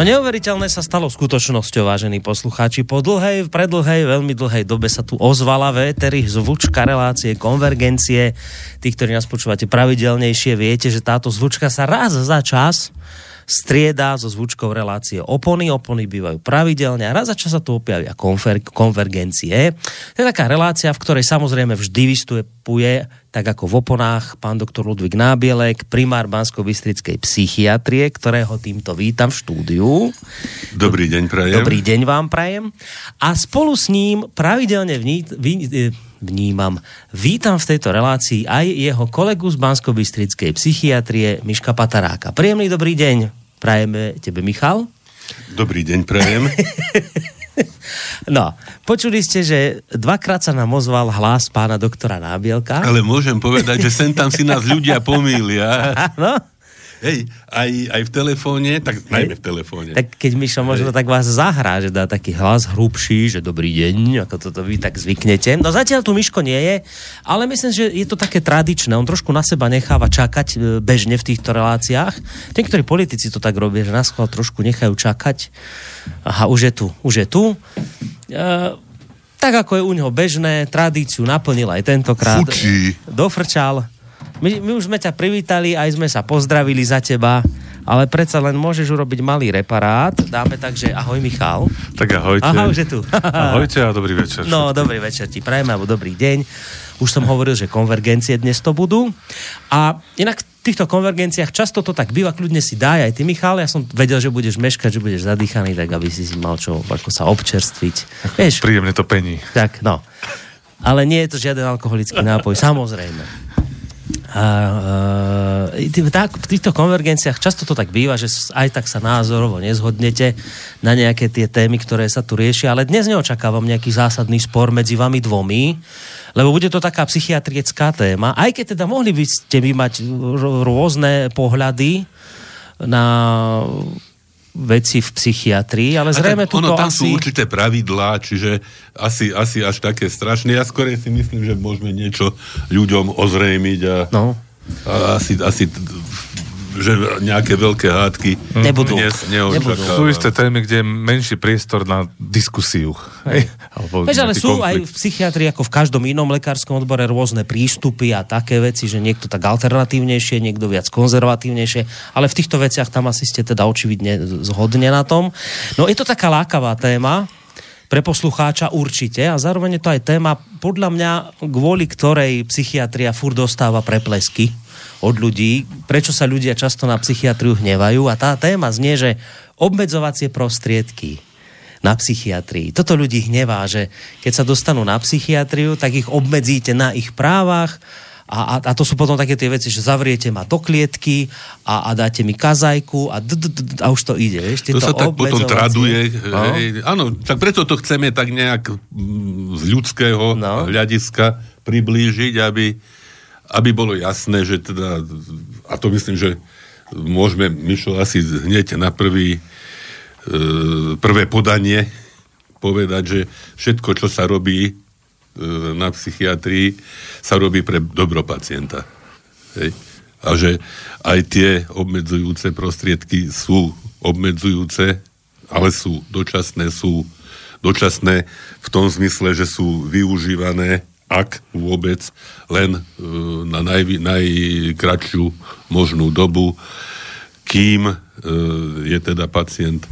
No neuveriteľné sa stalo skutočnosťou, vážení poslucháči. Po dlhej, predlhej, veľmi dlhej dobe sa tu ozvala vétery zvučka relácie konvergencie. Tí, ktorí nás počúvate pravidelnejšie, viete, že táto zvučka sa raz za čas strieda so zvučkou relácie opony. Opony bývajú pravidelne a raz za čas sa tu objavia konver- konvergencie. To je taká relácia, v ktorej samozrejme vždy vystupuje tak ako v oponách pán doktor Ludvík Nábielek, primár Bansko-Bystrickej psychiatrie, ktorého týmto vítam v štúdiu. Dobrý deň, prajem. Dobrý deň vám prajem. A spolu s ním pravidelne vní, vní, vnímam, vítam v tejto relácii aj jeho kolegu z Bansko-Bystrickej psychiatrie Miška Pataráka. Príjemný dobrý deň. Prajeme tebe, Michal. Dobrý deň, prajem. no, počuli ste, že dvakrát sa nám ozval hlas pána doktora Nábielka. Ale môžem povedať, že sem tam si nás ľudia pomýlia. Áno. Hej, aj, aj v telefóne, tak najmä v telefóne. Tak keď Mišo možno tak vás zahrá, že dá taký hlas hrubší, že dobrý deň, ako toto vy tak zvyknete. No zatiaľ tu Miško nie je, ale myslím, že je to také tradičné. On trošku na seba necháva čakať e, bežne v týchto reláciách. Niektorí politici to tak robia, že nás trošku nechajú čakať. Aha, už je tu, už je tu. E, tak ako je u neho bežné, tradíciu naplnil aj tentokrát. Fučí. Dofrčal. My, my už sme ťa privítali, aj sme sa pozdravili za teba, ale predsa len môžeš urobiť malý reparát. Dáme tak, že ahoj Michal. Tak ahojte. Aha, už je tu. ahojte a dobrý večer. No, dobrý večer ti prajeme, alebo dobrý deň. Už som hovoril, že konvergencie dnes to budú. A inak v týchto konvergenciách často to tak býva, kľudne si daj aj ty, Michal. Ja som vedel, že budeš meškať, že budeš zadýchaný, tak aby si si mal čo, ako sa občerstviť. Vieš? Príjemne to pení. Tak, no. Ale nie je to žiaden alkoholický nápoj, samozrejme. Uh, v týchto konvergenciách často to tak býva, že aj tak sa názorovo nezhodnete na nejaké tie témy, ktoré sa tu riešia, ale dnes neočakávam nejaký zásadný spor medzi vami dvomi, lebo bude to taká psychiatrická téma, aj keď teda mohli by ste by mať rôzne pohľady na veci v psychiatrii, ale zrejme tu ono, tam asi... sú určité pravidlá, čiže asi, asi až také strašné. Ja skôr si myslím, že môžeme niečo ľuďom ozrejmiť a, no. a asi, asi že nejaké veľké hádky Nebudú. dnes neočakávam. Sú isté témy, kde je menší priestor na diskusiu. Hej? Alebo Veď, ale sú konflikt. aj v psychiatrii, ako v každom inom lekárskom odbore, rôzne prístupy a také veci, že niekto tak alternatívnejšie, niekto viac konzervatívnejšie, ale v týchto veciach tam asi ste teda očividne zhodne na tom. No je to taká lákavá téma, pre poslucháča určite a zároveň je to aj téma, podľa mňa, kvôli ktorej psychiatria fur dostáva preplesky od ľudí, prečo sa ľudia často na psychiatriu hnevajú a tá téma znie, že obmedzovacie prostriedky na psychiatrii. Toto ľudí hnevá, že keď sa dostanú na psychiatriu, tak ich obmedzíte na ich právach a, a, a to sú potom také tie veci, že zavriete ma do klietky a, a dáte mi kazajku a, d, d, d, a už to ide. Vieš, to sa tak potom traduje. No? Hej, áno, tak preto to chceme tak nejak mm, z ľudského no? hľadiska priblížiť, aby aby bolo jasné, že teda, a to myslím, že môžeme, Mišo, asi hneď na prvý, e, prvé podanie povedať, že všetko, čo sa robí e, na psychiatrii, sa robí pre dobro pacienta. Hej. A že aj tie obmedzujúce prostriedky sú obmedzujúce, ale sú dočasné, sú dočasné v tom zmysle, že sú využívané ak vôbec, len e, na naj, najkračšiu možnú dobu, kým e, je teda pacient e,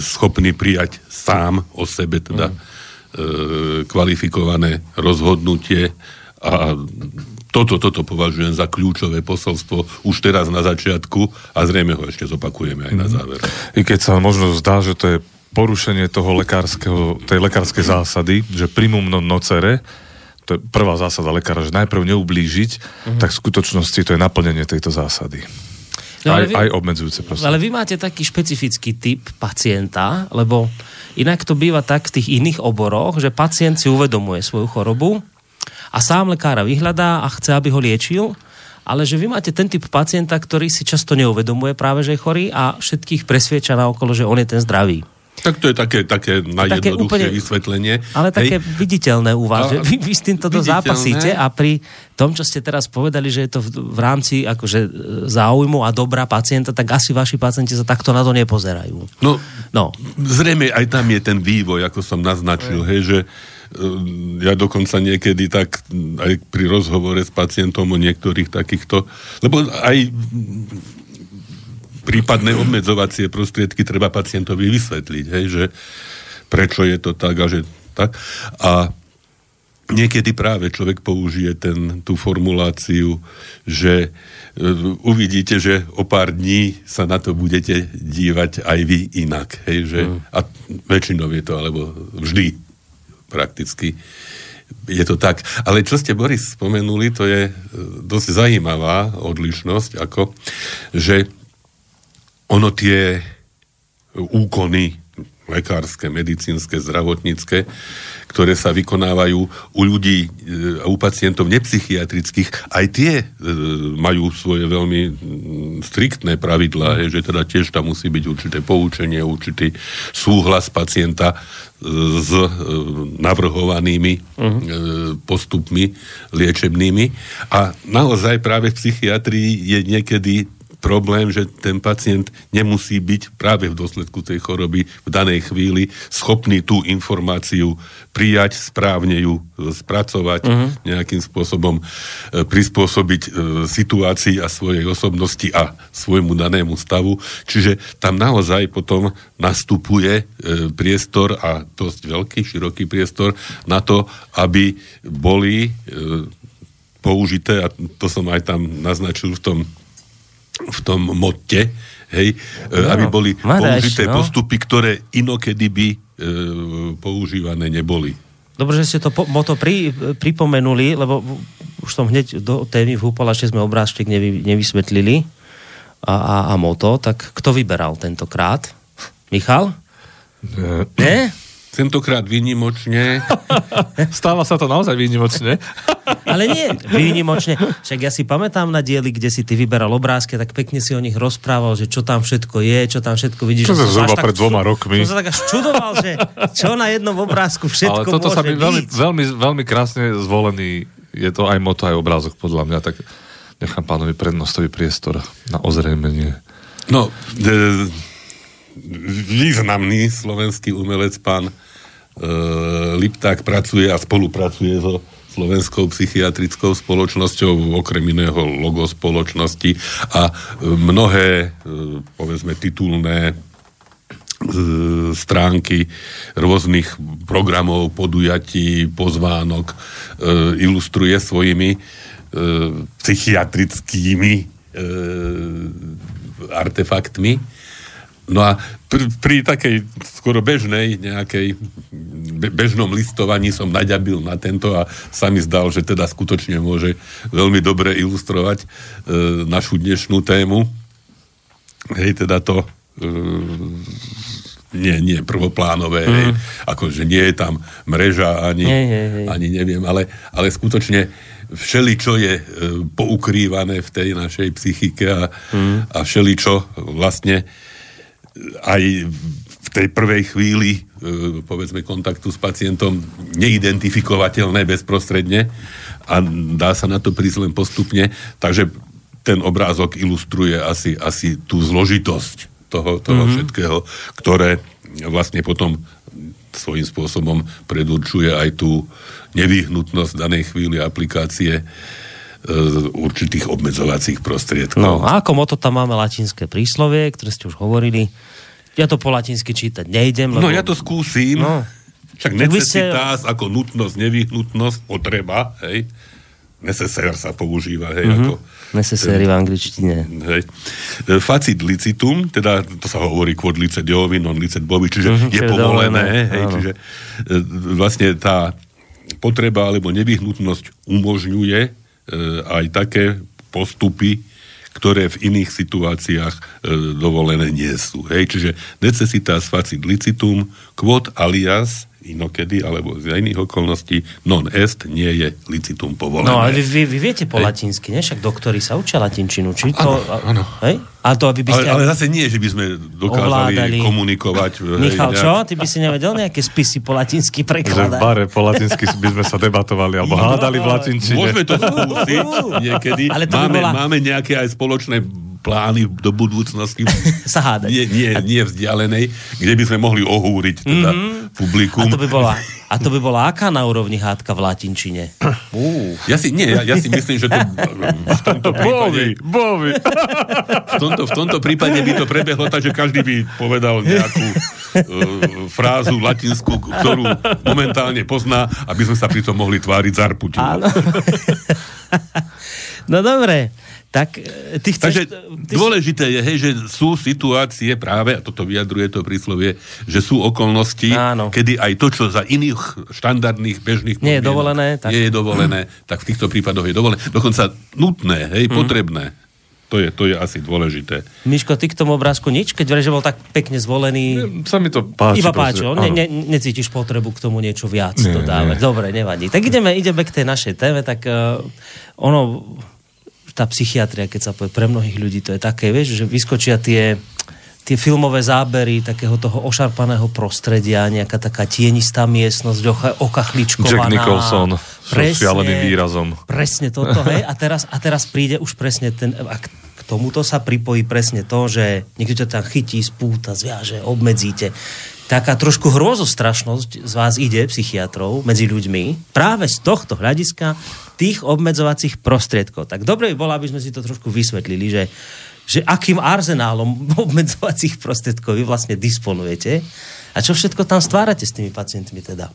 schopný prijať sám o sebe teda mm. kvalifikované rozhodnutie a toto, toto považujem za kľúčové posolstvo už teraz na začiatku a zrejme ho ešte zopakujeme aj na mhm. záver. I keď sa možno zdá, že to je porušenie toho lekárskeho, tej lekárskej zásady, že primum non nocere, to je prvá zásada lekára, že najprv neublížiť, uh-huh. tak v skutočnosti to je naplnenie tejto zásady. No, aj, vy, aj obmedzujúce proste. Ale vy máte taký špecifický typ pacienta, lebo inak to býva tak v tých iných oboroch, že pacient si uvedomuje svoju chorobu a sám lekára vyhľadá a chce, aby ho liečil, ale že vy máte ten typ pacienta, ktorý si často neuvedomuje práve, že je chorý a všetkých presvieča na okolo, že on je ten zdravý. Tak to je také, také najjednoduchšie úplne, vysvetlenie. Ale Hej. také viditeľné u vás, že vy, vy s týmto zápasíte a pri tom, čo ste teraz povedali, že je to v, v rámci akože záujmu a dobra pacienta, tak asi vaši pacienti sa takto na to nepozerajú. No, no. zrejme aj tam je ten vývoj, ako som naznačil, hej, že Ehm, ja dokonca niekedy tak aj pri rozhovore s pacientom o niektorých takýchto, lebo aj prípadné obmedzovacie prostriedky treba pacientovi vysvetliť, hej, že prečo je to tak a že tak. A niekedy práve človek použije ten, tú formuláciu, že uh, uvidíte, že o pár dní sa na to budete dívať aj vy inak. Hej, že, mm. A väčšinou je to, alebo vždy prakticky je to tak. Ale čo ste, Boris, spomenuli, to je e, dosť zajímavá odlišnosť, ako, že ono tie úkony lekárske, medicínske, zdravotnícke, ktoré sa vykonávajú u ľudí a e, u pacientov nepsychiatrických, aj tie e, majú svoje veľmi striktné pravidlá, že teda tiež tam musí byť určité poučenie, určitý súhlas pacienta e, s navrhovanými uh-huh. postupmi liečebnými. A naozaj práve v psychiatrii je niekedy problém, že ten pacient nemusí byť práve v dôsledku tej choroby v danej chvíli schopný tú informáciu prijať, správne ju spracovať, uh-huh. nejakým spôsobom e, prispôsobiť e, situácii a svojej osobnosti a svojmu danému stavu. Čiže tam naozaj potom nastupuje e, priestor a dosť veľký, široký priestor na to, aby boli e, použité, a to som aj tam naznačil v tom v tom motte, hej, e, no, aby boli použité no. postupy, ktoré inokedy by e, používané neboli. Dobre, že ste to po, moto pri, pripomenuli, lebo už som hneď do témy vhúpala, že sme obrázček nevy, nevysvetlili a, a, a moto, tak kto vyberal tentokrát? Michal? Nie? Tentokrát výnimočne. Stáva sa to naozaj výnimočne. Ale nie, výnimočne. Však ja si pamätám na diely, kde si ty vyberal obrázky, tak pekne si o nich rozprával, že čo tam všetko je, čo tam všetko vidíš. To sa zhruba pred dvoma rokmi. Som sa tak až čudoval, že čo na jednom obrázku všetko Ale toto môže sa mi veľmi, veľmi, veľmi krásne zvolený. Je to aj moto, aj obrázok podľa mňa, tak nechám pánovi prednostový priestor na ozrejmenie. No, e, významný slovenský umelec, pán e, Lipták, pracuje a spolupracuje so Slovenskou psychiatrickou spoločnosťou, okrem iného logo spoločnosti. A e, mnohé, e, povedzme, titulné e, stránky rôznych programov, podujatí, pozvánok ilustruje svojimi psychiatrickými artefaktmi No a pri, pri takej skoro bežnej nejakej be, bežnom listovaní som naďabil na tento a sa mi zdal, že teda skutočne môže veľmi dobre ilustrovať e, našu dnešnú tému. Hej, teda to e, nie, nie prvoplánové, mm. hej, akože nie je tam mreža ani, nie, nie, nie. ani neviem, ale, ale skutočne všeli, čo je e, poukrývané v tej našej psychike a, mm. a všeli, čo vlastne aj v tej prvej chvíli, e, povedzme, kontaktu s pacientom neidentifikovateľné bezprostredne a dá sa na to prísť len postupne. Takže ten obrázok ilustruje asi, asi tú zložitosť toho, toho mm-hmm. všetkého, ktoré vlastne potom svojím spôsobom predurčuje aj tú nevyhnutnosť danej chvíli aplikácie určitých obmedzovacích prostriedkov. No a ako moto tam máme latinské príslovie, ktoré ste už hovorili. Ja to po latinsky čítať nejdem. Lebo... No ja to skúsim. No. Však necesitas ste... ako nutnosť, nevyhnutnosť, potreba, hej. Necessaire sa používa, hej, mm-hmm. ako... Necessaire v angličtine. Hej. E, facit licitum, teda to sa hovorí quod licet jovi, non licet bovi, čiže mm-hmm, je povolené, hej, čiže e, vlastne tá potreba alebo nevyhnutnosť umožňuje E, aj také postupy, ktoré v iných situáciách e, dovolené nie sú. Hej? Čiže necessitas facit licitum, quod alias inokedy alebo z iných okolností non est nie je licitum povolené. No ale vy, vy, vy viete po hej. latinsky, ne? Však doktori sa učia latinčinu. Či to, áno? A to, aby by ste... Ale, ale zase nie, že by sme dokázali ovládali. komunikovať. Michal, hej, čo? Ty by si nevedel nejaké spisy po latinsky prekladať? Že v bare po latinsky by sme sa debatovali, alebo hádali v latinčine. Môžeme to skúsiť niekedy. Ale to máme, by bola... máme nejaké aj spoločné plány do budúcnosti. Sa hádať. Nie, nie, nie vzdialenej, kde by sme mohli ohúriť teda mm-hmm. publikum. A to by bola, a to by bola aká na úrovni hádka v latinčine? Uh. Ja si, nie, ja, ja si myslím, že to v tomto prípade... Bovi, V tomto, v tomto prípade by to prebehlo tak, že každý by povedal nejakú uh, frázu latinskú, ktorú momentálne pozná, aby sme sa pri tom mohli tváriť zarputinu. No dobre. Tak e, ty chceš... Takže ty dôležité je, hej, že sú situácie práve, a toto vyjadruje to príslovie, že sú okolnosti, Áno. kedy aj to, čo za iných štandardných, bežných nie je dovolené, tak... nie je dovolené, tak v týchto prípadoch je dovolené. Dokonca nutné, hej, mm. potrebné. To je, to je asi dôležité. Miško, ty k tomu obrázku nič? Keď že bol tak pekne zvolený... Nie, sa mi to páči. Iba páči, ne, ne, necítiš potrebu k tomu niečo viac nie, dodávať. Nie. Dobre, nevadí. Tak ideme, ideme k tej našej téme, tak uh, ono tá psychiatria, keď sa povie, pre mnohých ľudí to je také, vieš, že vyskočia tie, tie filmové zábery takého toho ošarpaného prostredia, nejaká taká tienistá miestnosť, oka, okachličkovaná. Jack Nicholson presne, s šialeným výrazom. Presne toto, hej, a teraz, a teraz príde už presne ten, a k tomuto sa pripojí presne to, že niekto ťa tam chytí, spúta, zviaže, obmedzíte taká trošku hrozostrašnosť z vás ide, psychiatrov, medzi ľuďmi, práve z tohto hľadiska tých obmedzovacích prostriedkov. Tak dobre by bolo, aby sme si to trošku vysvetlili, že, že akým arzenálom obmedzovacích prostriedkov vy vlastne disponujete a čo všetko tam stvárate s tými pacientmi teda.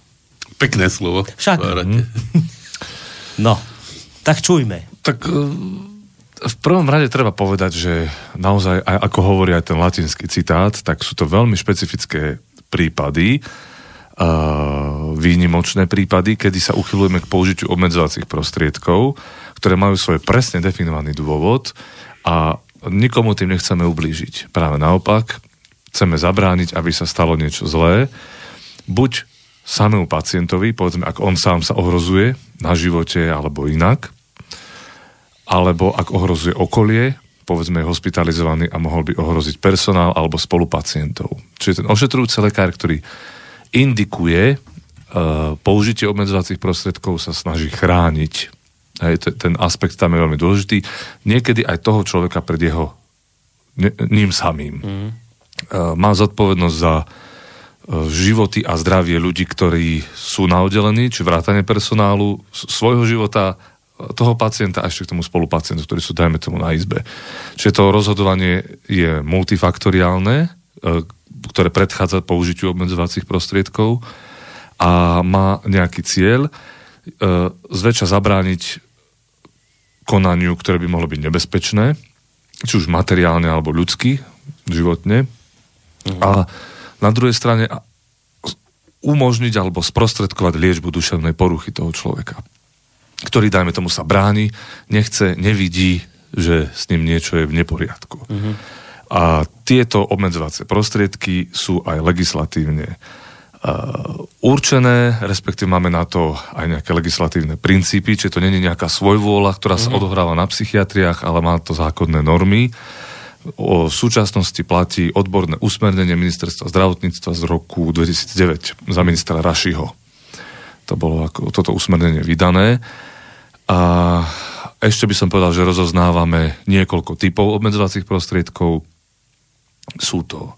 Pekné slovo. Však. Stvárate. No, tak čujme. Tak e, v prvom rade treba povedať, že naozaj, ako hovorí aj ten latinský citát, tak sú to veľmi špecifické prípady, uh, výnimočné prípady, kedy sa uchylujeme k použitiu obmedzovacích prostriedkov, ktoré majú svoj presne definovaný dôvod a nikomu tým nechceme ublížiť. Práve naopak, chceme zabrániť, aby sa stalo niečo zlé, buď samému pacientovi, povedzme, ak on sám sa ohrozuje na živote alebo inak, alebo ak ohrozuje okolie, povedzme hospitalizovaný a mohol by ohroziť personál alebo spolupacientov. Čiže ten ošetrujúci lekár, ktorý indikuje uh, použitie obmedzovacích prostriedkov, sa snaží chrániť. Hej, ten aspekt tam je veľmi dôležitý. Niekedy aj toho človeka pred jeho ne, ním samým. Mm. Uh, má zodpovednosť za uh, životy a zdravie ľudí, ktorí sú na oddelení, či vrátane personálu, svojho života toho pacienta a ešte k tomu spolupacientu, ktorí sú, dajme tomu, na izbe. Čiže to rozhodovanie je multifaktoriálne, e, ktoré predchádza použitiu obmedzovacích prostriedkov a má nejaký cieľ e, zväčša zabrániť konaniu, ktoré by mohlo byť nebezpečné, či už materiálne alebo ľudsky, životne. Mhm. A na druhej strane umožniť alebo sprostredkovať liečbu duševnej poruchy toho človeka ktorý, dajme tomu, sa bráni, nechce, nevidí, že s ním niečo je v neporiadku. Uh-huh. A tieto obmedzovacie prostriedky sú aj legislatívne uh, určené, respektíve máme na to aj nejaké legislatívne princípy, čiže to není nejaká svojvôľa, ktorá uh-huh. sa mhm. odohráva na psychiatriách, ale má to zákonné normy. O súčasnosti platí odborné usmernenie ministerstva zdravotníctva z roku 2009 za ministra Rašiho. To bolo ako toto usmernenie vydané. A ešte by som povedal, že rozoznávame niekoľko typov obmedzovacích prostriedkov. Sú to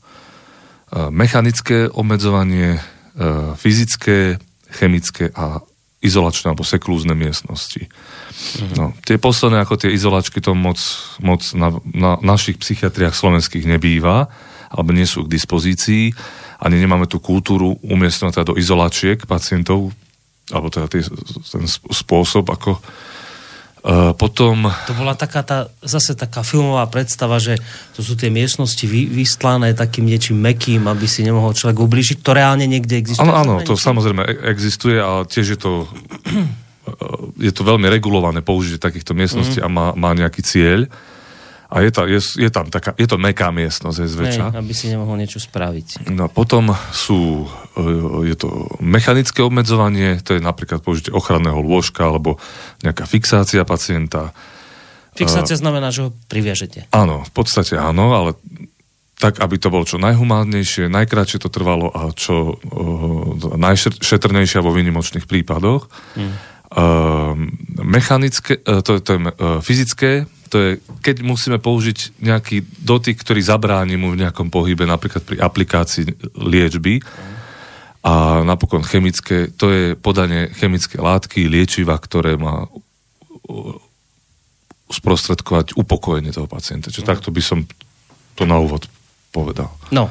e, mechanické obmedzovanie, e, fyzické, chemické a izolačné alebo seklúzne miestnosti. Mhm. No, tie posledné, ako tie izolačky, to moc, moc na, na našich psychiatriách slovenských nebýva, alebo nie sú k dispozícii. Ani nemáme tú kultúru umiestňovať teda do izolačiek pacientov, alebo teda tý, ten spôsob, ako Uh, potom... To bola taká tá, zase taká filmová predstava, že to sú tie miestnosti vy, vystlané takým niečím mekým, aby si nemohol človek ublížiť. To reálne niekde existuje? Áno, áno, to samozrejme e- existuje a tiež je to je to veľmi regulované použitie takýchto miestností mm. a má, má nejaký cieľ. A je, ta, je, je tam taká, je to meká miestnosť, je zväčša. Hej, aby si nemohol niečo spraviť. No a potom sú, e, je to mechanické obmedzovanie, to je napríklad použitie ochranného lôžka alebo nejaká fixácia pacienta. Fixácia uh, znamená, že ho priviažete. Áno, v podstate áno, ale tak, aby to bolo čo najhumánejšie, najkrátšie to trvalo a čo uh, najšetrnejšie vo výnimočných prípadoch. Hmm. Uh, mechanické, uh, to, to je uh, fyzické to je, keď musíme použiť nejaký dotyk, ktorý zabráni mu v nejakom pohybe, napríklad pri aplikácii liečby. A napokon chemické, to je podanie chemické látky, liečiva, ktoré má sprostredkovať upokojenie toho pacienta. Čiže no. takto by som to na úvod povedal. No.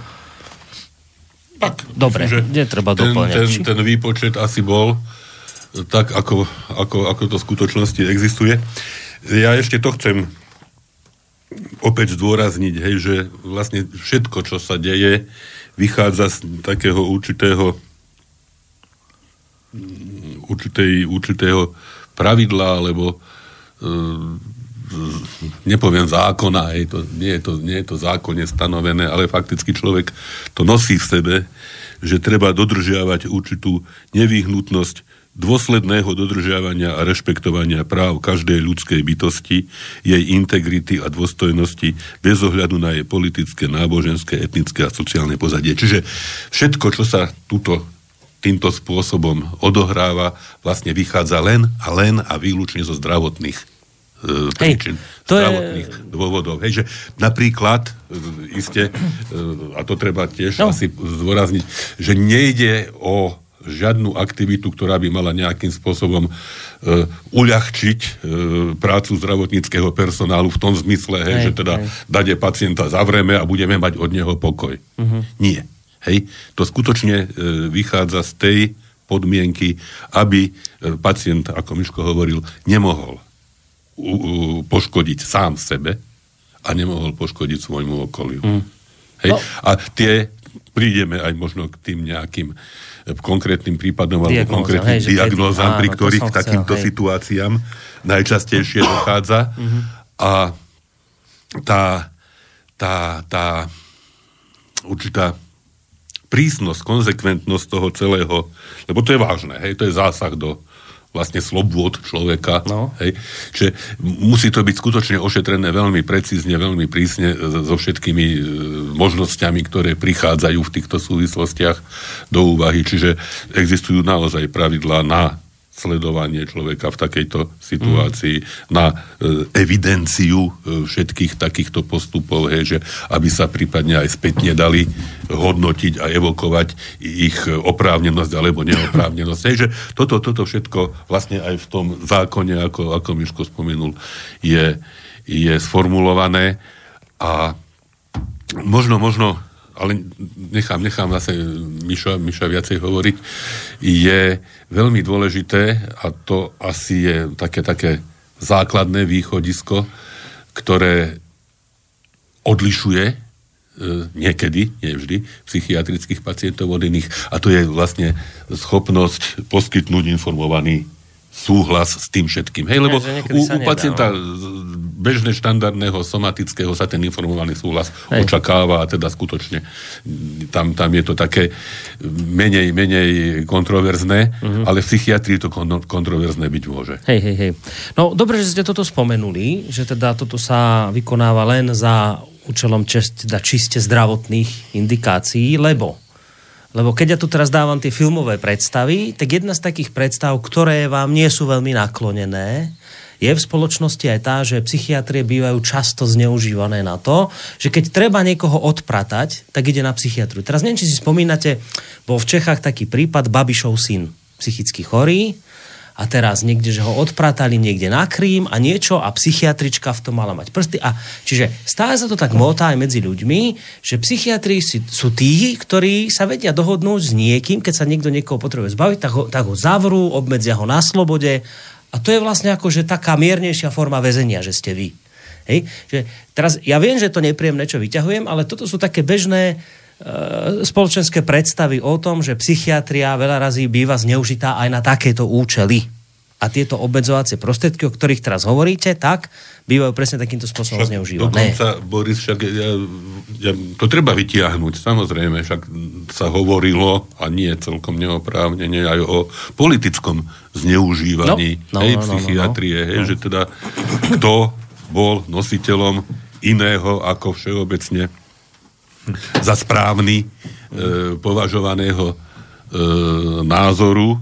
Tak, Dobre, myslím, netreba ten, Ten, ten výpočet asi bol tak, ako, ako, ako to v skutočnosti existuje. Ja ešte to chcem opäť zdôrazniť, hej, že vlastne všetko, čo sa deje, vychádza z takého určitého určitej, určitého pravidla, alebo e, nepoviem zákona, hej, to, nie, je to, nie je to zákonne stanovené, ale fakticky človek to nosí v sebe, že treba dodržiavať určitú nevyhnutnosť dôsledného dodržiavania a rešpektovania práv každej ľudskej bytosti, jej integrity a dôstojnosti bez ohľadu na jej politické, náboženské, etnické a sociálne pozadie. Čiže všetko, čo sa túto týmto spôsobom odohráva, vlastne vychádza len a len a výlučne zo zdravotných e, príčin, to zdravotných je... dôvodov. Hej, že napríklad, e, iste, e, a to treba tiež no. asi zdôrazniť, že nejde o žiadnu aktivitu, ktorá by mala nejakým spôsobom e, uľahčiť e, prácu zdravotníckého personálu v tom zmysle, hej, hej, že teda hej. dade pacienta zavrieme a budeme mať od neho pokoj. Uh-huh. Nie. Hej. To skutočne e, vychádza z tej podmienky, aby e, pacient, ako Miško hovoril, nemohol u, u, poškodiť sám sebe a nemohol poškodiť svojmu okoliu. Uh-huh. Hej? No. A tie prídeme aj možno k tým nejakým konkrétnym prípadom alebo Diagnóza, konkrétnym hej, diagnózam, pri ktorých k takýmto hej. situáciám najčastejšie dochádza. Mm-hmm. A tá, tá, tá určitá prísnosť, konzekventnosť toho celého, lebo to je vážne, hej, to je zásah do, vlastne slobôd človeka. No. Hej. Čiže musí to byť skutočne ošetrené veľmi precízne, veľmi prísne so všetkými e, možnosťami, ktoré prichádzajú v týchto súvislostiach do úvahy. Čiže existujú naozaj pravidlá na sledovanie človeka v takejto situácii, mm. na e, evidenciu e, všetkých takýchto postupov, hej, že aby sa prípadne aj spätne dali hodnotiť a evokovať ich oprávnenosť alebo neoprávnenosť. Hej, že toto, toto všetko vlastne aj v tom zákone, ako, ako Miško spomenul, je, je sformulované a možno, možno ale nechám, nechám zase Miša, Miša viacej hovoriť, je veľmi dôležité a to asi je také, také základné východisko, ktoré odlišuje e, niekedy, nie vždy, psychiatrických pacientov od iných. A to je vlastne schopnosť poskytnúť informovaný súhlas s tým všetkým. Hej, lebo ja, u, u pacienta no. bežne štandardného somatického sa ten informovaný súhlas Hej. očakáva a teda skutočne tam, tam je to také menej, menej kontroverzné, uh-huh. ale v psychiatrii to kontroverzné byť môže. Hej, hej, hej. No, dobre, že ste toto spomenuli, že teda toto sa vykonáva len za účelom čest, teda čiste zdravotných indikácií, lebo lebo keď ja tu teraz dávam tie filmové predstavy, tak jedna z takých predstav, ktoré vám nie sú veľmi naklonené, je v spoločnosti aj tá, že psychiatrie bývajú často zneužívané na to, že keď treba niekoho odpratať, tak ide na psychiatriu. Teraz neviem, či si spomínate, bol v Čechách taký prípad Babišov syn, psychicky chorý, a teraz niekde, že ho odpratali niekde na Krím a niečo a psychiatrička v tom mala mať prsty. A čiže stále sa to tak motá aj medzi ľuďmi, že psychiatri sú tí, ktorí sa vedia dohodnúť s niekým, keď sa niekto niekoho potrebuje zbaviť, tak ho, tak ho zavrú, obmedzia ho na slobode a to je vlastne ako, že taká miernejšia forma väzenia, že ste vy. Hej? Že teraz, ja viem, že to nepríjemné, čo vyťahujem, ale toto sú také bežné spoločenské predstavy o tom, že psychiatria veľa razy býva zneužitá aj na takéto účely. a tieto obmedzovacie prostriedky, o ktorých teraz hovoríte, tak bývajú presne takýmto spôsobom však zneužívané. Dokonca, Boris, však ja, ja, to treba vytiahnuť, samozrejme, však sa hovorilo, a nie celkom neoprávnene, aj o politickom zneužívaní no, no, hej, no, no, psychiatrie, no, no. hej, že teda kto bol nositeľom iného ako všeobecne za správny e, považovaného e, názoru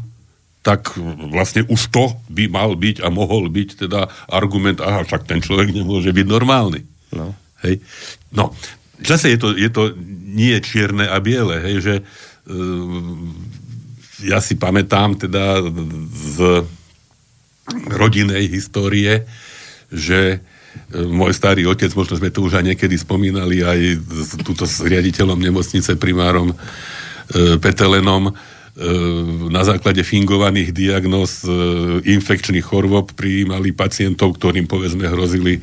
tak vlastne už to by mal byť a mohol byť teda argument, aha, však ten človek nemôže byť normálny. No. Hej. No, zase je to, je to nie čierne a biele, hej, že uh, ja si pamätám teda z rodinej histórie, že uh, môj starý otec, možno sme to už aj niekedy spomínali, aj túto s riaditeľom nemocnice, primárom uh, Petelenom, E, na základe fingovaných diagnóz e, infekčných chorôb prijímali pacientov, ktorým povedzme hrozili e,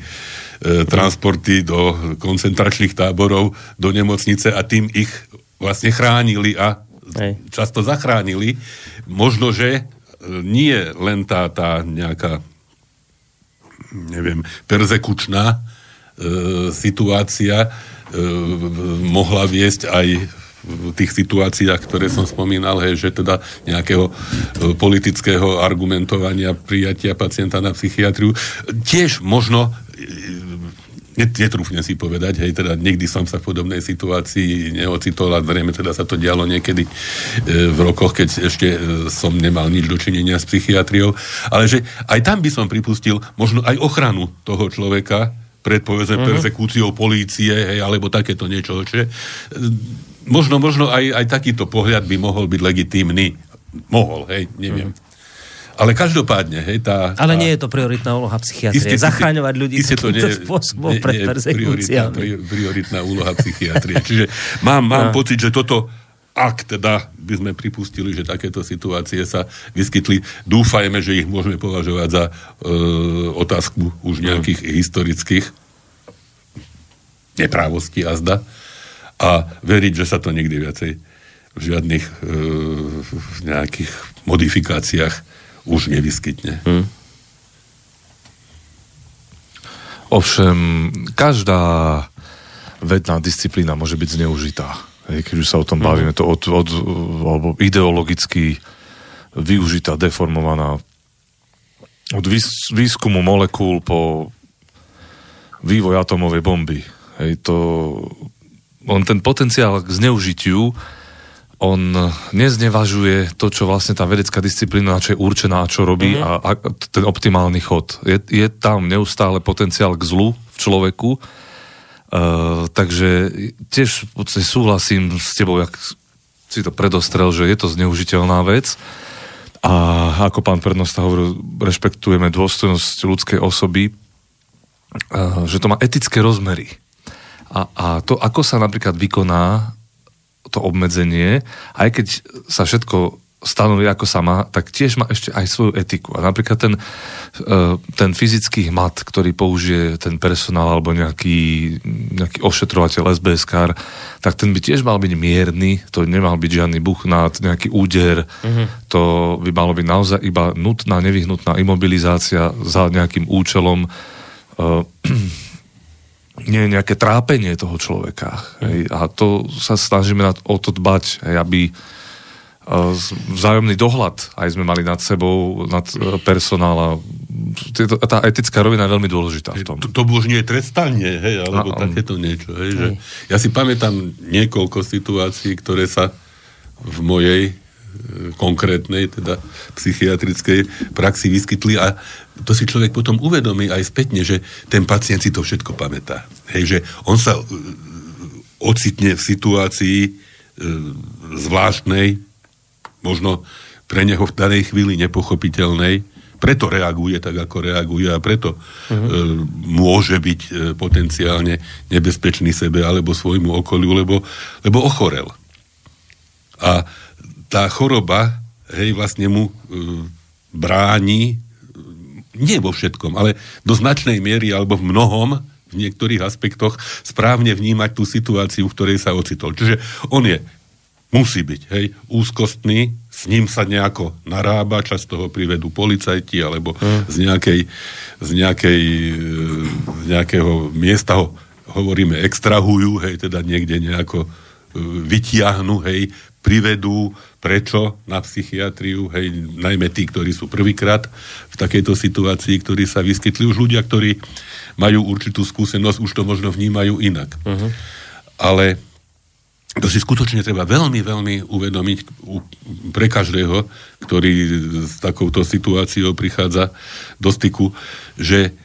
transporty do koncentračných táborov, do nemocnice a tým ich vlastne chránili a Hej. často zachránili. Možno, že nie len tá, tá nejaká neviem, persekučná e, situácia e, mohla viesť aj v tých situáciách, ktoré som spomínal, hej, že teda nejakého e, politického argumentovania prijatia pacienta na psychiatriu. Tiež možno e, netrúfne si povedať, hej, teda nikdy som sa v podobnej situácii neocitol a zrejme teda sa to dialo niekedy e, v rokoch, keď ešte som nemal nič dočinenia s psychiatriou, ale že aj tam by som pripustil možno aj ochranu toho človeka pred povedzme uh-huh. persekúciou polície, hej, alebo takéto niečo, že možno, možno aj, aj takýto pohľad by mohol byť legitímny. Mohol, hej, neviem. Mm. Ale každopádne, hej, tá... Ale tá, nie je to prioritná úloha psychiatrie. Isté, Zachráňovať ľudí takýmto spôsobom pred persekúciami. Prioritná, prioritná úloha psychiatrie. Čiže mám, mám no. pocit, že toto ak teda by sme pripustili, že takéto situácie sa vyskytli, dúfajme, že ich môžeme považovať za e, otázku už nejakých mm. historických neprávostí a zda a veriť, že sa to nikdy viacej v žiadnych e, nejakých modifikáciách už nevyskytne. Hmm. Ovšem, každá vedná disciplína môže byť zneužitá. Keď už sa o tom hmm. bavíme, to od, od, alebo ideologicky využitá, deformovaná od výskumu molekúl po vývoj atomovej bomby. Hej, to on ten potenciál k zneužitiu, on neznevažuje to, čo vlastne tá vedecká disciplína, čo je určená čo robí mm-hmm. a, a ten optimálny chod. Je, je tam neustále potenciál k zlu v človeku, uh, takže tiež podstate súhlasím s tebou, jak si to predostrel, že je to zneužiteľná vec a ako pán prednosta hovoril, rešpektujeme dôstojnosť ľudskej osoby, uh, že to má etické rozmery a, a to, ako sa napríklad vykoná to obmedzenie, aj keď sa všetko stanoví ako sa má, tak tiež má ešte aj svoju etiku. A napríklad ten, e, ten fyzický hmat, ktorý použije ten personál alebo nejaký, nejaký ošetrovateľ SBS-kár, tak ten by tiež mal byť mierny, to nemal byť žiadny buchnát, nejaký úder, mm-hmm. to by malo byť naozaj iba nutná, nevyhnutná imobilizácia za nejakým účelom uh, nie je nejaké trápenie toho človeka. Hej, a to sa snažíme na, o to dbať, hej, aby e, vzájomný dohľad aj sme mali nad sebou, nad e, personál a tá etická rovina je veľmi dôležitá v tom. To, to už nie je trestanie, hej, alebo a, takéto niečo. Hej, že ja si pamätám niekoľko situácií, ktoré sa v mojej konkrétnej, teda psychiatrickej praxi vyskytli a to si človek potom uvedomí aj spätne, že ten pacient si to všetko pamätá. Hej, že on sa uh, ocitne v situácii uh, zvláštnej, možno pre neho v danej chvíli nepochopiteľnej, preto reaguje tak, ako reaguje a preto uh-huh. môže byť e, potenciálne nebezpečný sebe alebo svojmu okoliu, lebo, lebo ochorel. A tá choroba, hej, vlastne mu e, bráni, nie vo všetkom, ale do značnej miery alebo v mnohom, v niektorých aspektoch správne vnímať tú situáciu, v ktorej sa ocitol. Čiže on je musí byť, hej, úzkostný, s ním sa nejako narába, často ho privedú policajti, alebo mm. z, nejakej, z, nejakej, z nejakého miesta ho, hovoríme, extrahujú, hej, teda niekde nejako e, vytiahnu, hej, privedú, prečo na psychiatriu, hej, najmä tí, ktorí sú prvýkrát v takejto situácii, ktorí sa vyskytli už ľudia, ktorí majú určitú skúsenosť, už to možno vnímajú inak. Uh-huh. Ale to si skutočne treba veľmi, veľmi uvedomiť pre každého, ktorý s takouto situáciou prichádza do styku, že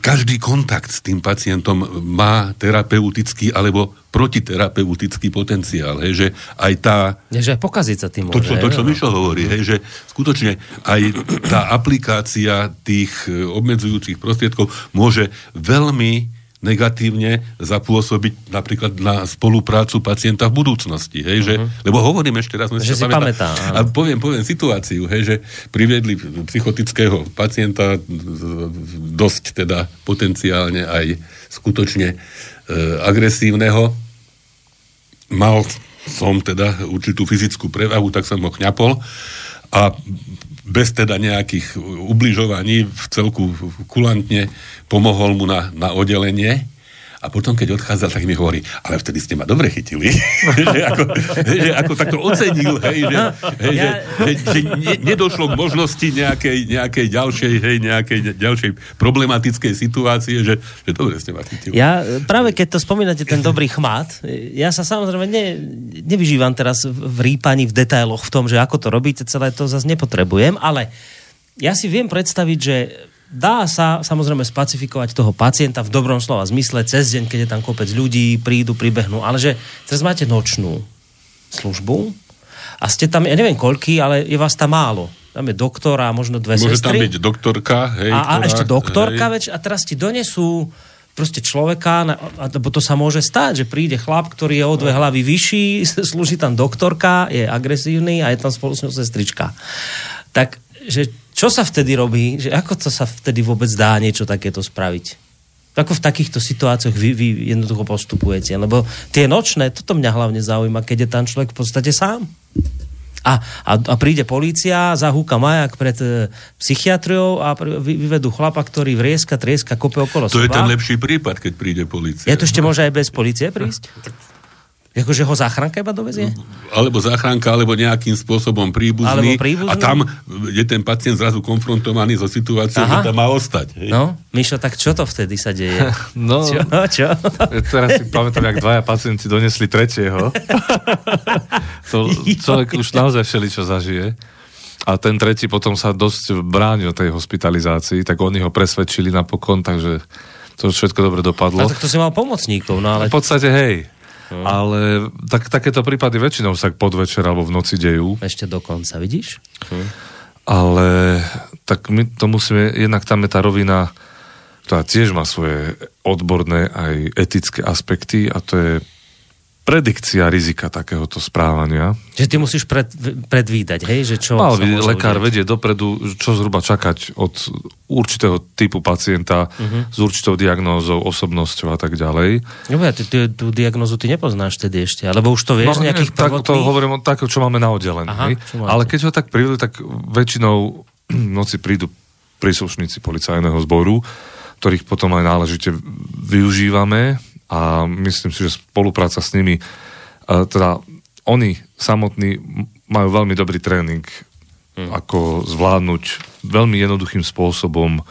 každý kontakt s tým pacientom má terapeutický alebo protiterapeutický potenciál. Hej, že aj tá... Je, že aj pokaziť sa tým môže. To, to, to čo Mišo hovorí, hej, že skutočne aj tá aplikácia tých obmedzujúcich prostriedkov môže veľmi negatívne zapôsobiť napríklad na spoluprácu pacienta v budúcnosti. Hej, uh-huh. že, lebo hovorím ešte raz, že si pamätá. a poviem, poviem situáciu, hej, že priviedli psychotického pacienta dosť teda potenciálne aj skutočne e, agresívneho. Mal som teda určitú fyzickú prevahu, tak som ho kňapol a bez teda nejakých ubližovaní v celku kulantne pomohol mu na, na oddelenie a potom, keď odchádzal, tak mi hovorí, ale vtedy ste ma dobre chytili. že, ako, že ako takto ocenil, hej, že, hej, ja... že, že, že ne, nedošlo k možnosti nejakej, nejakej ďalšej, hej, nejakej ďalšej problematickej situácie, že, že dobre ste ma chytili. Ja práve keď to spomínate, ten dobrý chmat, ja sa samozrejme ne, nevyžívam teraz v rýpaní, v detailoch v tom, že ako to robíte, celé to zase nepotrebujem, ale ja si viem predstaviť, že dá sa samozrejme spacifikovať toho pacienta v dobrom slova zmysle cez deň, keď je tam kopec ľudí, prídu, pribehnú, ale že teraz máte nočnú službu a ste tam, ja neviem koľky, ale je vás tam málo. Tam je doktora, možno dve Môže sestry. tam byť doktorka, hej. A, a ktorá, ešte doktorka, veď, a teraz ti donesú proste človeka, lebo to sa môže stať, že príde chlap, ktorý je o dve hlavy vyšší, slúži tam doktorka, je agresívny a je tam spolu s ňou sestrička. Tak, že čo sa vtedy robí? Že ako to sa vtedy vôbec dá niečo takéto spraviť? Ako v takýchto situáciách vy, vy jednoducho postupujete? Lebo tie nočné, toto mňa hlavne zaujíma, keď je tam človek v podstate sám. A, a, a príde polícia, zahúka majak pred e, psychiatriou a pr- vy, vyvedú chlapa, ktorý vrieska, trieska, kope okolo To seba. je ten lepší prípad, keď príde polícia. Ja to ešte môže aj bez policie prísť? Akože ho záchranka iba dovezie? Alebo záchranka, alebo nejakým spôsobom príbuzný. Alebo príbuzný. A tam je ten pacient zrazu konfrontovaný so situáciou, Aha. že tam má ostať. Hej? No, Mišo, tak čo to vtedy sa deje? No, čo? čo? teraz si pamätám, jak dvaja pacienti donesli tretieho. to človek už naozaj čo zažije. A ten tretí potom sa dosť bránil tej hospitalizácii, tak oni ho presvedčili napokon, takže to všetko dobre dopadlo. A tak to si mal pomocníkov, no ale... V podstate, hej, Hmm. Ale tak, takéto prípady väčšinou sa podvečer alebo v noci dejú. Ešte dokonca, vidíš? Hmm. Ale tak my to musíme, jednak tam je tá rovina, ktorá tiež má svoje odborné aj etické aspekty a to je predikcia rizika takéhoto správania. Že ty musíš pred, predvídať, hej? Že čo Mal by lekár vedieť dopredu, čo zhruba čakať od určitého typu pacienta uh-huh. s určitou diagnózou, osobnosťou a tak ďalej. No ja, ty, ty, tú diagnózu ty nepoznáš tedy ešte, alebo už to vieš no, nejakých tak, prvotných... To hovorím o tak, čo máme na oddelení. Aha, Ale keď ho tak prídu, tak väčšinou noci prídu príslušníci policajného zboru, ktorých potom aj náležite využívame a myslím si, že spolupráca s nimi, teda oni samotní majú veľmi dobrý tréning, hmm. ako zvládnuť veľmi jednoduchým spôsobom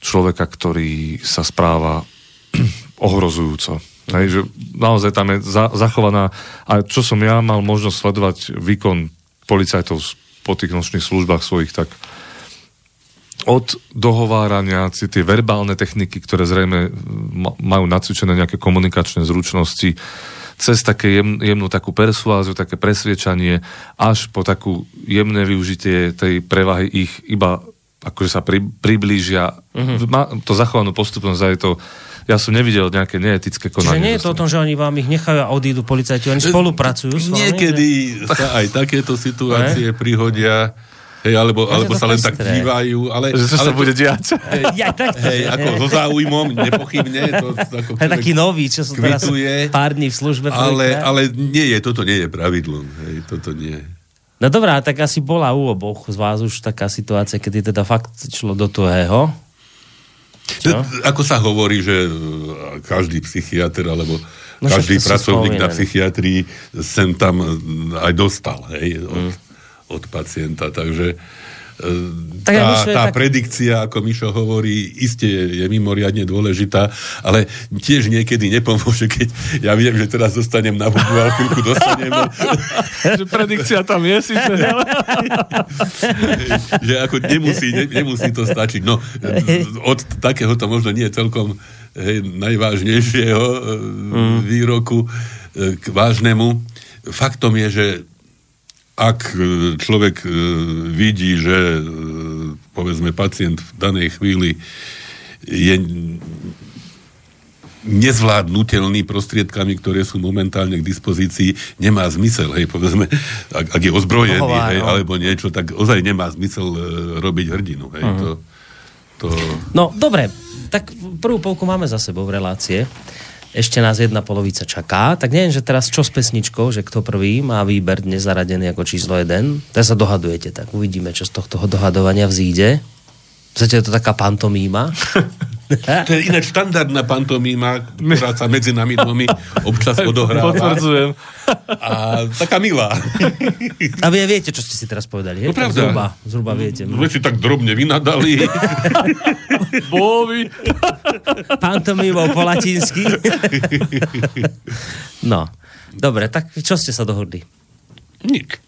človeka, ktorý sa správa ohrozujúco. Hej, že naozaj tam je za, zachovaná, a čo som ja mal možnosť sledovať výkon policajtov po tých nočných službách svojich, tak od dohovárania, tie verbálne techniky, ktoré zrejme majú nacvičené nejaké komunikačné zručnosti, cez také jem, jemnú takú persuáziu, také presviečanie, až po takú jemné využitie tej prevahy ich iba akože sa pri, priblížia. Mm-hmm. Má to zachovanú postupnosť a je to ja som nevidel nejaké neetické konanie. Čiže nie je to o tom, že oni vám ich nechajú a odídu policajti, oni spolupracujú s vami? Niekedy že? sa aj takéto situácie prihodia hej, alebo, alebo sa len tak dívajú, ale... Že ale sa to, bude diať. Ja, tak, hej, ako so záujmom, nepochybne. To, ako taký nový, čo sú teraz pár dní v službe. Ale, ale nie je, toto nie je pravidlo. Hej, toto nie. No dobrá, tak asi bola u oboch z vás už taká situácia, kedy teda fakt šlo do tuhého. Čo? Ako sa hovorí, že každý psychiatr alebo no, každý pracovník na psychiatrii sem tam aj dostal hej, od, mm. Od pacienta. Takže tak tá, tá tak... predikcia, ako Mišo hovorí, iste je, je mimoriadne dôležitá, ale tiež niekedy nepomôže, keď ja viem, že teraz dostanem na hubu, ale chvíľku dostanem. že predikcia tam je síce. že ako nemusí, ne, nemusí to stačiť. No, od takéhoto možno nie celkom hej, najvážnejšieho mm. výroku e, k vážnemu. Faktom je, že ak e, človek e, vidí, že e, povedzme pacient v danej chvíli je nezvládnutelný prostriedkami, ktoré sú momentálne k dispozícii, nemá zmysel, hej, povedzme, ak, ak je ozbrojený, Hová, hej, no. alebo niečo, tak ozaj nemá zmysel e, robiť hrdinu, hej, uh-huh. to, to... No, dobre, tak prvú polku máme za sebou v relácie ešte nás jedna polovica čaká, tak neviem, že teraz čo s pesničkou, že kto prvý má výber dnes zaradený ako číslo 1. Tak sa dohadujete, tak uvidíme, čo z tohto dohadovania vzíde. Zatiaľ je to taká pantomíma. To je ináč štandardná pantomíma, ktorá sa medzi nami dvomi občas odohráva. Potvrdzujem. A taká milá. A vy viete, čo ste si teraz povedali, hej? No pravda. Zhruba, zhruba viete. No, si tak drobne vynadali. Bóvi. Pantomímou po latinsky. No. Dobre, tak čo ste sa dohodli? Nik.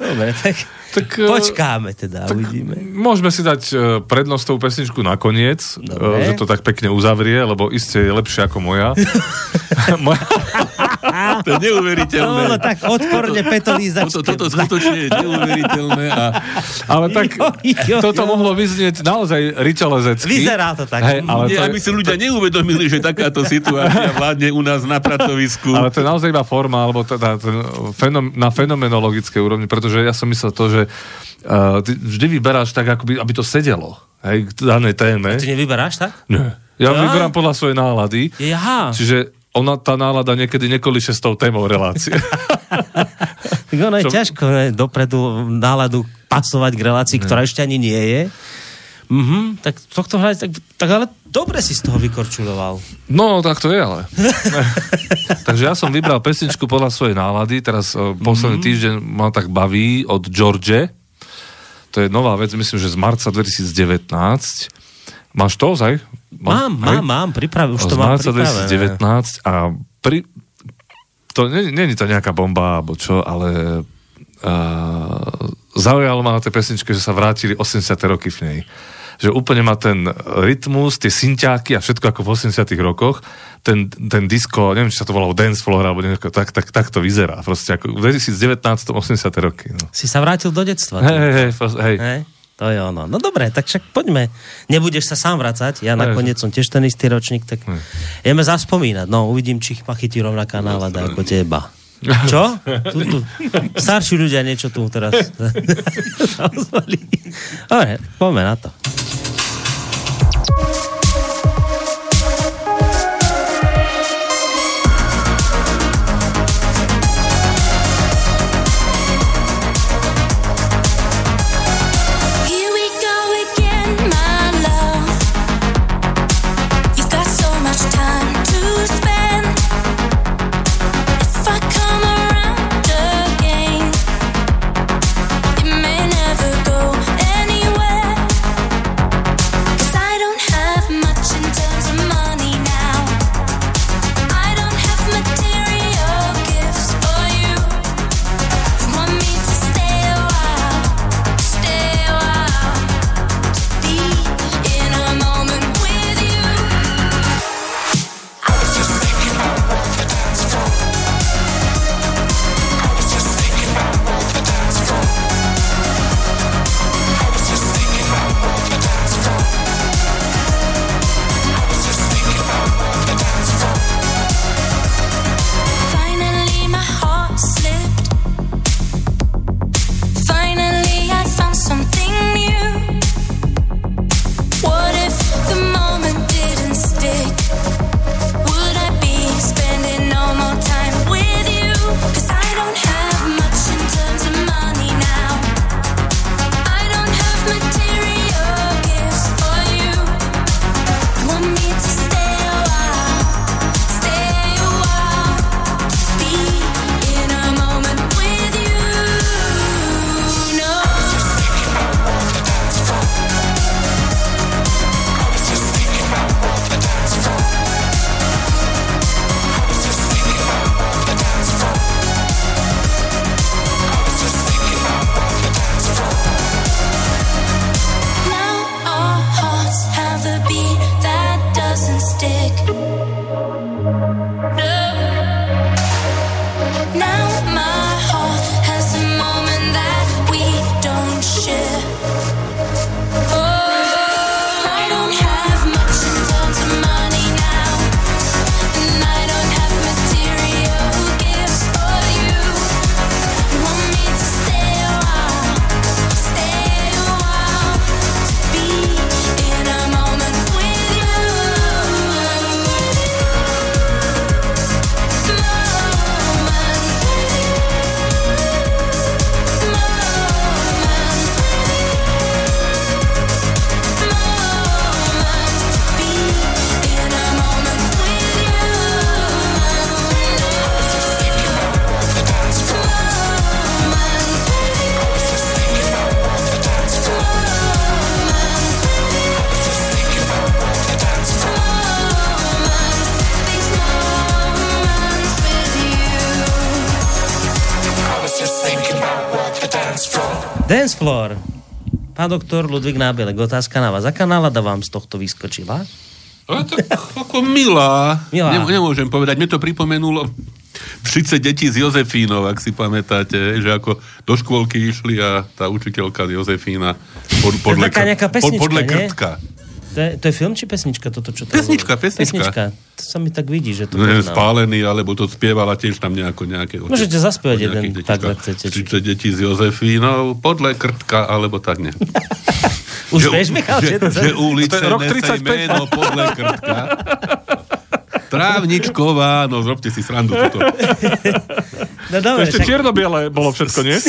Dobre, tak, tak e, počkáme teda, tak uvidíme. Môžeme si dať e, prednostovú pesničku nakoniec, Dobre. že to tak pekne uzavrie, lebo iste je lepšie ako moja. moja... to je neuveriteľné. No, tak odporne petolízačke. Toto, toto skutočne je neuveriteľné. A... Ale tak jo, jo, jo. toto mohlo vyznieť naozaj ričelezecky. Vyzerá to tak. Hej, ale Nie, to je... aby si ľudia neuvedomili, že takáto situácia vládne u nás na pracovisku. Ale to je naozaj iba forma, alebo teda fenom, na fenomenologickej úrovni, pretože ja som myslel to, že uh, ty vždy vyberáš tak, ako by, aby to sedelo hej, k danej téme. A ty nevyberáš tak? Nie. Ja ja vyberám podľa svojej nálady. Jaha. Čiže ona, tá nálada niekedy nekoliše s tou témou relácie. tak ono je Čo? ťažko ne, dopredu náladu pasovať k relácii, ne. ktorá ešte ani nie je. Mhm, tak tohto hľadať, tak, tak ale dobre si z toho vykorčuloval. No, tak to je ale. Takže ja som vybral pesničku podľa svojej nálady, teraz uh, posledný mm-hmm. týždeň ma tak baví od George. To je nová vec, myslím, že z marca 2019. Máš to ozaj? Mám, mám, mám, priprav, už to mám marca 2019 a pri, to nie, nie je to nejaká bomba, alebo čo, ale uh, zaujalo ma na tej pesničke, že sa vrátili 80. roky v nej že úplne má ten rytmus, tie synťáky a všetko ako v 80 rokoch, ten, ten disco, neviem, či sa to volalo dance floor, alebo nejako, tak, tak, tak to vyzerá. Proste ako v 2019 80 roky. No. Si sa vrátil do detstva. Hej, hej, hej, hej. hej. To je ono. No dobre, tak však poďme. Nebudeš sa sám vracať, ja nakoniec som tiež ten istý ročník, tak hmm. ideme zaspomínať. No, uvidím, či ma chytí rovnaká nálada ako teba. Čo? Tu, tu. Starší ľudia niečo tu teraz. Dobre, poďme na to. Floor. Pán doktor Ludvík Nábelek, otázka na vás. Aká nálada vám z tohto vyskočila? Ale tak ako milá. milá. Nem, nemôžem povedať. Mne to pripomenulo 30 detí z Jozefínov, ak si pamätáte, že ako do škôlky išli a tá učiteľka Jozefína pod, podle, pod, podle krtka. To je, to je film či pesnička toto, čo to Pesnička, pesnička. pesnička. To sa mi tak vidí, že to no, je spálený, alebo to spievala tiež tam nejako nejaké... Môžete zaspievať jeden, tak, ak chcete. Či to deti z Jozefínov, podle krtka, alebo tak ne. Už že, vieš, Michal, že, že, že ulice to je rok 35. meno podle krtka. Trávničková, no zrobte si srandu toto. No dobre, ešte však... čierno-biele bolo všetko, nie?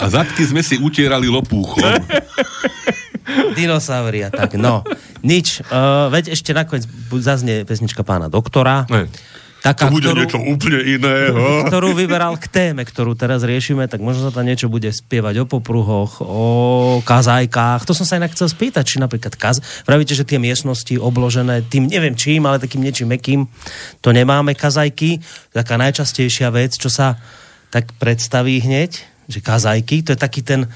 A zadky sme si utierali lopúchom. Dinosauria, tak no. Nič. Uh, veď ešte nakoniec zaznie pesnička pána doktora. Ne taká, to bude ktorú, niečo úplne iného. Ktorú vyberal k téme, ktorú teraz riešime, tak možno sa tam niečo bude spievať o popruhoch, o kazajkách. To som sa inak chcel spýtať, či napríklad kaz... Pravíte, že tie miestnosti obložené tým, neviem čím, ale takým niečím mekým, to nemáme kazajky. Taká najčastejšia vec, čo sa tak predstaví hneď, že kazajky, to je taký ten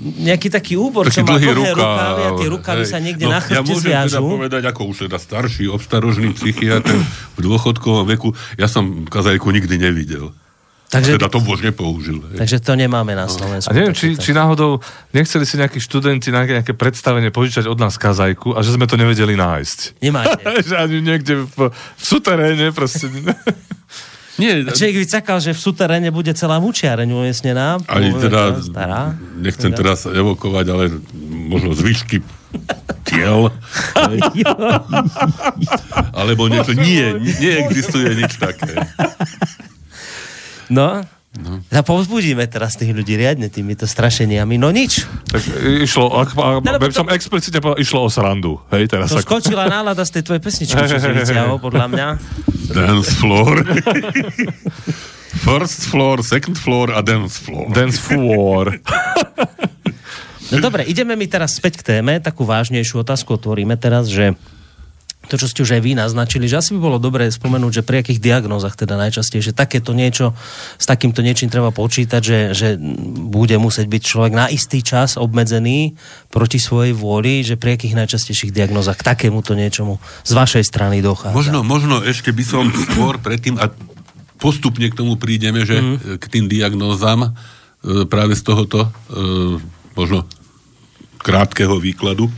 nejaký taký úbor, taký čo má dlhé rukávy a tie rukávy sa niekde no, na chrbte Ja môžem zviažu. teda povedať, ako už teda starší, obstarožný psychiatr v dôchodkovom veku, ja som kazajku nikdy nevidel. Takže, a teda to už nepoužil. Hej. Takže to nemáme na Slovensku. A neviem, či, či náhodou nechceli si nejakí študenti na nejaké predstavenie požičať od nás kazajku a že sme to nevedeli nájsť. Nemáte. že ani niekde v, v suteréne proste. Nie, a človek vycakal, že v suteréne bude celá mučiareň umiestnená. Aj teda, stará. nechcem teraz evokovať, ale možno zvyšky tiel. Alebo niečo. Nie, neexistuje nič také. No, No. A povzbudíme teraz tých ľudí riadne týmito strašeniami. No nič. Tak išlo, ak, ak, no, no, som explicitne povedal, išlo o srandu. Hej, teraz to ako... skočila nálada z tej tvojej pesničky, čo si vyťahol, podľa mňa. Dance floor. First floor, second floor a dance floor. Dance floor. no dobre, ideme mi teraz späť k téme, takú vážnejšiu otázku otvoríme teraz, že to, čo ste už aj vy naznačili, že asi by bolo dobré spomenúť, že pri akých diagnózach teda najčastejšie takéto niečo, s takýmto niečím treba počítať, že, že bude musieť byť človek na istý čas obmedzený proti svojej vôli, že pri akých najčastejších diagnózach k takémuto niečomu z vašej strany dochádza. Možno, možno ešte by som skôr predtým, a postupne k tomu prídeme, že mm. k tým diagnózam e, práve z tohoto e, možno krátkeho výkladu.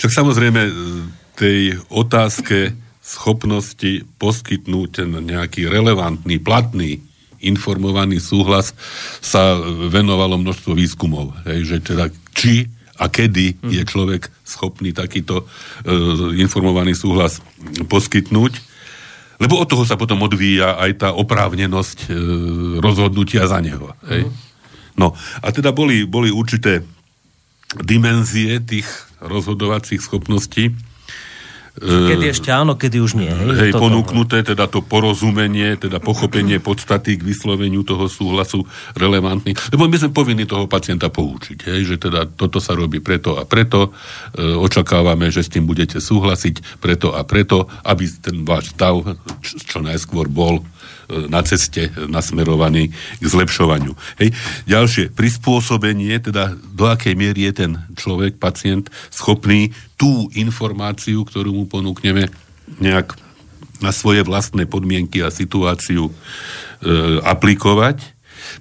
Však samozrejme tej otázke schopnosti poskytnúť nejaký relevantný, platný, informovaný súhlas sa venovalo množstvo výskumov. Hej, že teda či a kedy je človek schopný takýto e, informovaný súhlas poskytnúť. Lebo od toho sa potom odvíja aj tá oprávnenosť e, rozhodnutia za neho. Hej? Mm. No a teda boli, boli určité dimenzie tých rozhodovacích schopností, Kedy ešte áno, kedy už nie. Hej, hej ponúknuté teda to porozumenie, teda pochopenie podstaty k vysloveniu toho súhlasu relevantný. Lebo my sme povinni toho pacienta poučiť, hej, že teda toto sa robí preto a preto, e, očakávame, že s tým budete súhlasiť preto a preto, aby ten váš stav čo najskôr bol na ceste nasmerovaný k zlepšovaniu. Hej. Ďalšie, prispôsobenie, teda do akej miery je ten človek, pacient, schopný tú informáciu, ktorú mu ponúkneme, nejak na svoje vlastné podmienky a situáciu e, aplikovať.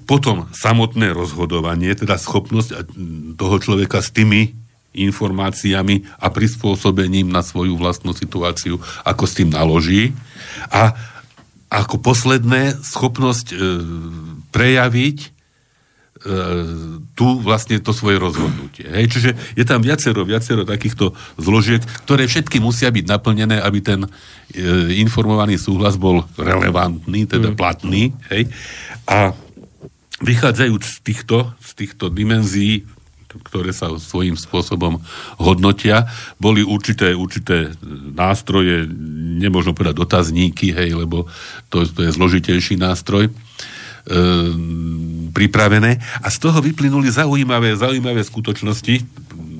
Potom samotné rozhodovanie, teda schopnosť toho človeka s tými informáciami a prispôsobením na svoju vlastnú situáciu, ako s tým naloží. A ako posledné schopnosť e, prejaviť e, tu vlastne to svoje rozhodnutie. Hej? Čiže je tam viacero, viacero takýchto zložiek, ktoré všetky musia byť naplnené, aby ten e, informovaný súhlas bol relevantný, teda mm. platný. Hej? A vychádzajúc z týchto, z týchto dimenzií ktoré sa svojím spôsobom hodnotia. Boli určité, určité nástroje, nemôžno povedať dotazníky, hej, lebo to, to je zložitejší nástroj, e, pripravené. A z toho vyplynuli zaujímavé, zaujímavé skutočnosti.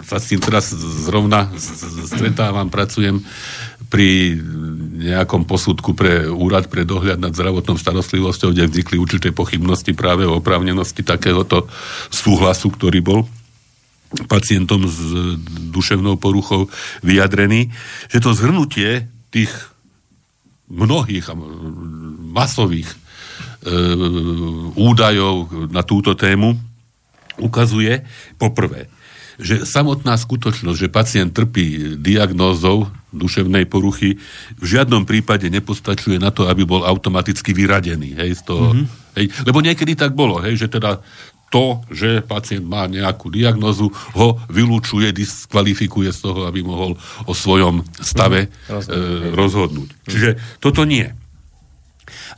Sa s tým teraz zrovna stretávam, pracujem pri nejakom posudku pre úrad pre dohľad nad zdravotnou starostlivosťou, kde vznikli určité pochybnosti práve o oprávnenosti takéhoto súhlasu, ktorý bol pacientom s duševnou poruchou vyjadrený, že to zhrnutie tých mnohých masových e, údajov na túto tému ukazuje poprvé, že samotná skutočnosť, že pacient trpí diagnózou duševnej poruchy, v žiadnom prípade nepostačuje na to, aby bol automaticky vyradený. Hej, z toho, mm-hmm. hej, lebo niekedy tak bolo, hej, že teda to, že pacient má nejakú diagnozu, ho vylúčuje, diskvalifikuje z toho, aby mohol o svojom stave mm, rozhodnúť. E, rozhodnúť. Čiže toto nie.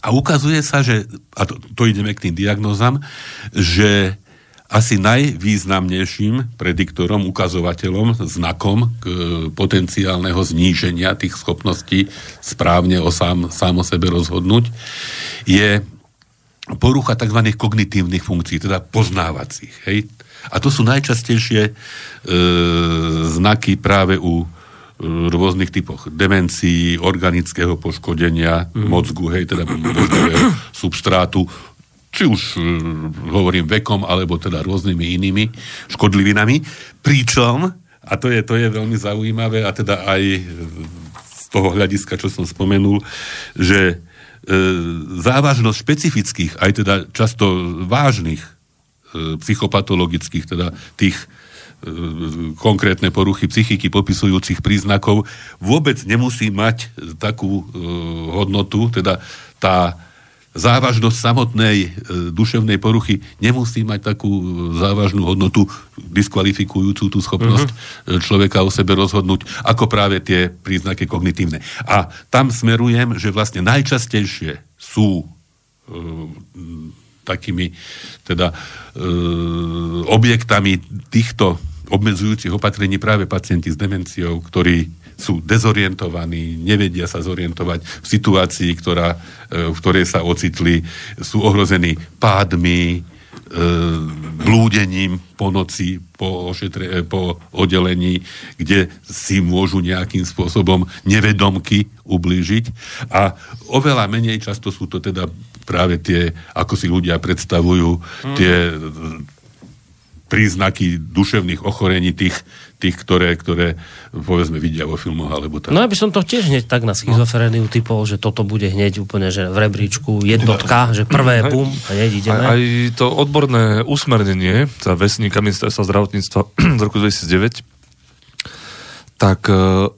A ukazuje sa, že, a to, to ideme k tým diagnozám, že asi najvýznamnejším prediktorom, ukazovateľom, znakom k e, potenciálneho zníženia tých schopností správne o sám, sám o sebe rozhodnúť je porucha tzv. kognitívnych funkcií, teda poznávacích. Hej? A to sú najčastejšie e, znaky práve u e, rôznych typoch demencií, organického poškodenia mm. mozgu, hej, teda mozgového substrátu, či už uh, hovorím vekom, alebo teda rôznymi inými škodlivinami. Pričom, a to je, to je veľmi zaujímavé, a teda aj z toho hľadiska, čo som spomenul, že e, závažnosť špecifických, aj teda často vážnych e, psychopatologických, teda tých e, konkrétne poruchy psychiky popisujúcich príznakov vôbec nemusí mať takú e, hodnotu, teda tá závažnosť samotnej e, duševnej poruchy nemusí mať takú e, závažnú hodnotu, diskvalifikujúcu tú schopnosť mm-hmm. človeka o sebe rozhodnúť, ako práve tie príznaky kognitívne. A tam smerujem, že vlastne najčastejšie sú e, takými teda e, objektami týchto obmedzujúcich opatrení práve pacienti s demenciou, ktorí sú dezorientovaní, nevedia sa zorientovať v situácii, ktorá, e, v ktorej sa ocitli, sú ohrození pádmi, e, blúdením po noci, po, ošetre, e, po oddelení, kde si môžu nejakým spôsobom nevedomky ublížiť. A oveľa menej často sú to teda práve tie, ako si ľudia predstavujú, tie príznaky duševných ochorení tých, tých ktoré, ktoré povedzme vidia vo filmoch alebo tak. No ja by som to tiež hneď tak na schizofréniu typol, že toto bude hneď úplne že v rebríčku jednotka, že prvé bum a hneď ideme. Aj, aj to odborné usmernenie, teda vesníka ministerstva zdravotníctva z roku 2009, tak e,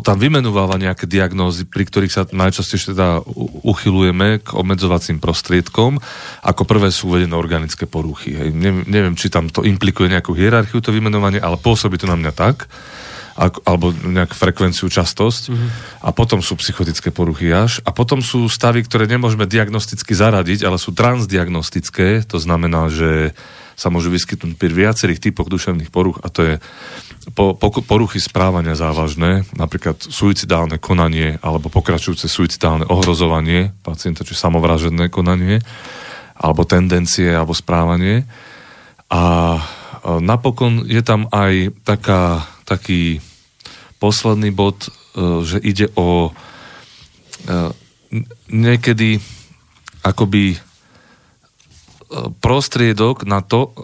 tam vymenováva nejaké diagnózy, pri ktorých sa najčastejšie teda uchylujeme k obmedzovacím prostriedkom. Ako prvé sú uvedené organické poruchy. Hej. Ne, neviem, či tam to implikuje nejakú hierarchiu, to vymenovanie, ale pôsobí to na mňa tak, ako, alebo nejakú frekvenciu, častosť. Mm-hmm. A potom sú psychotické poruchy až. A potom sú stavy, ktoré nemôžeme diagnosticky zaradiť, ale sú transdiagnostické. To znamená, že sa môžu vyskytnúť pri viacerých typoch duševných poruch a to je po, po, poruchy správania závažné, napríklad suicidálne konanie alebo pokračujúce suicidálne ohrozovanie pacienta, či samovražedné konanie, alebo tendencie, alebo správanie. A napokon je tam aj taká, taký posledný bod, e, že ide o e, niekedy akoby prostriedok na to,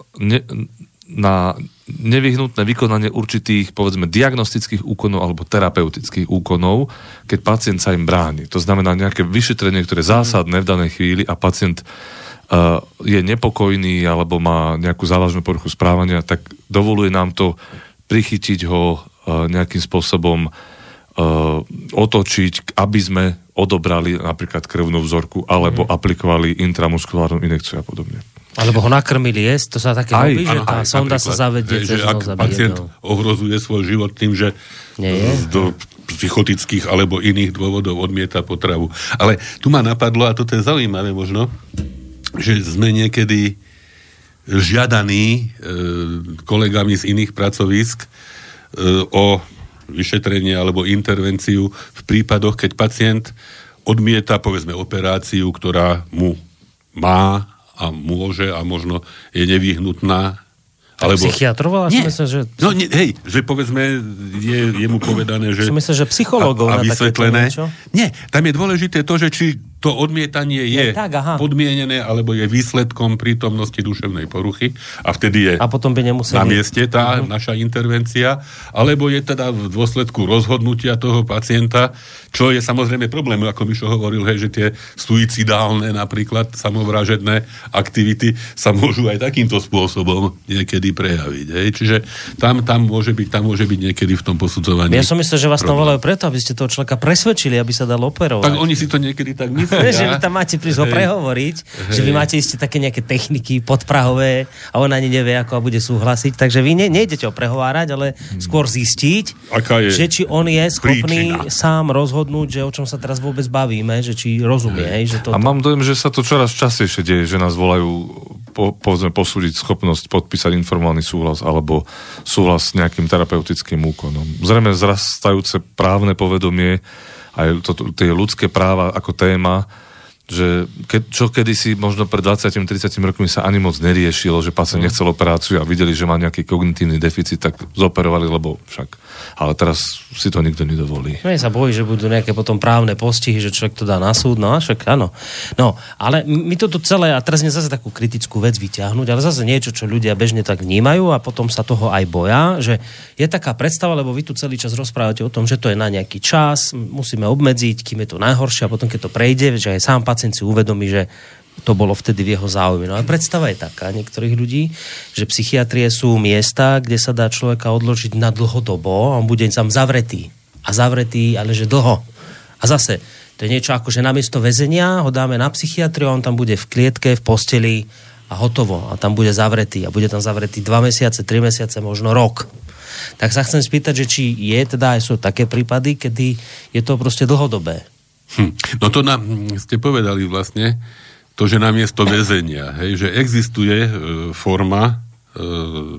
na nevyhnutné vykonanie určitých, povedzme, diagnostických úkonov alebo terapeutických úkonov, keď pacient sa im bráni. To znamená nejaké vyšetrenie, ktoré je zásadné v danej chvíli a pacient uh, je nepokojný alebo má nejakú závažnú poruchu správania, tak dovoluje nám to prichytiť ho uh, nejakým spôsobom otočiť, aby sme odobrali napríklad krvnú vzorku alebo mm. aplikovali intramuskulárnu injekciu a podobne. Alebo ho nakrmili jesť, to sa také aj, robí, že tá sonda sa zavedie cez ak pacient jednou. ohrozuje svoj život tým, že Nie je? do psychotických alebo iných dôvodov odmieta potravu. Ale tu ma napadlo, a toto je zaujímavé možno, že sme niekedy žiadaní e, kolegami z iných pracovisk e, o vyšetrenie alebo intervenciu v prípadoch, keď pacient odmieta, povedzme, operáciu, ktorá mu má a môže a možno je nevyhnutná Alebo... Psychiatrov? Nie. Myslím, že... No, nie, hej, že povedzme, je, je mu povedané, že... Myslel, že psychológov a, a vysvetlené. Nie, tam je dôležité to, že či to odmietanie je, je tak, podmienené alebo je výsledkom prítomnosti duševnej poruchy a vtedy je a potom by na mieste tá uh-huh. naša intervencia, alebo je teda v dôsledku rozhodnutia toho pacienta, čo je samozrejme problém, ako Mišo hovoril, hej, že tie suicidálne napríklad samovražedné aktivity sa môžu aj takýmto spôsobom niekedy prejaviť. Hej. Čiže tam, tam, môže byť, tam môže byť niekedy v tom posudzovaní. Ja som myslel, že vás tam volajú preto, aby ste toho človeka presvedčili, aby sa dal operovať. Tak oni si to niekedy tak myslí že vy tam máte prísť ho prehovoriť, hej. že vy máte ešte také nejaké techniky podprahové a on ani nevie, ako bude súhlasiť. Takže vy ne, nejdete ho prehovárať, ale skôr zistiť, Aká je že či on je schopný príčina. sám rozhodnúť, že o čom sa teraz vôbec bavíme, že či rozumie. Hej. Že to, a mám dojem, že sa to čoraz častejšie deje, že nás volajú po, povedzme, posúdiť schopnosť podpísať informálny súhlas alebo súhlas s nejakým terapeutickým úkonom. Zrejme zrastajúce právne povedomie aj to, tie ľudské práva ako téma, že ke, čo kedysi možno pred 20-30 rokmi sa ani moc neriešilo, že pacient mm. nechcel operáciu a videli, že má nejaký kognitívny deficit, tak zoperovali, lebo však. Ale teraz si to nikto nedovolí. No sa bojí, že budú nejaké potom právne postihy, že človek to dá na súd, no a však áno. No, ale my toto celé, a teraz zase takú kritickú vec vyťahnuť, ale zase niečo, čo ľudia bežne tak vnímajú a potom sa toho aj boja, že je taká predstava, lebo vy tu celý čas rozprávate o tom, že to je na nejaký čas, musíme obmedziť, kým je to najhoršie a potom keď to prejde, že aj sám pacient si uvedomí, že to bolo vtedy v jeho záujme. No a predstava je taká niektorých ľudí, že psychiatrie sú miesta, kde sa dá človeka odložiť na dlhodobo a on bude tam zavretý. A zavretý, ale že dlho. A zase, to je niečo ako, že namiesto väzenia ho dáme na psychiatriu a on tam bude v klietke, v posteli a hotovo. A tam bude zavretý. A bude tam zavretý dva mesiace, tri mesiace, možno rok. Tak sa chcem spýtať, že či je teda aj sú také prípady, kedy je to proste dlhodobé. Hm. No to nám ste povedali vlastne, to, že namiesto väzenia, hej, že existuje e, forma e,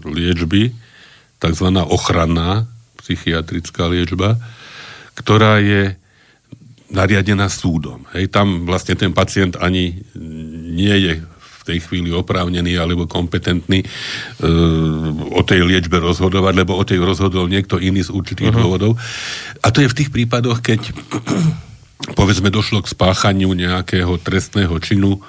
liečby, tzv. ochranná psychiatrická liečba, ktorá je nariadená súdom. Hej, tam vlastne ten pacient ani nie je v tej chvíli oprávnený alebo kompetentný e, o tej liečbe rozhodovať, lebo o tej rozhodol niekto iný z určitých uh-huh. dôvodov. A to je v tých prípadoch, keď povedzme došlo k spáchaniu nejakého trestného činu e,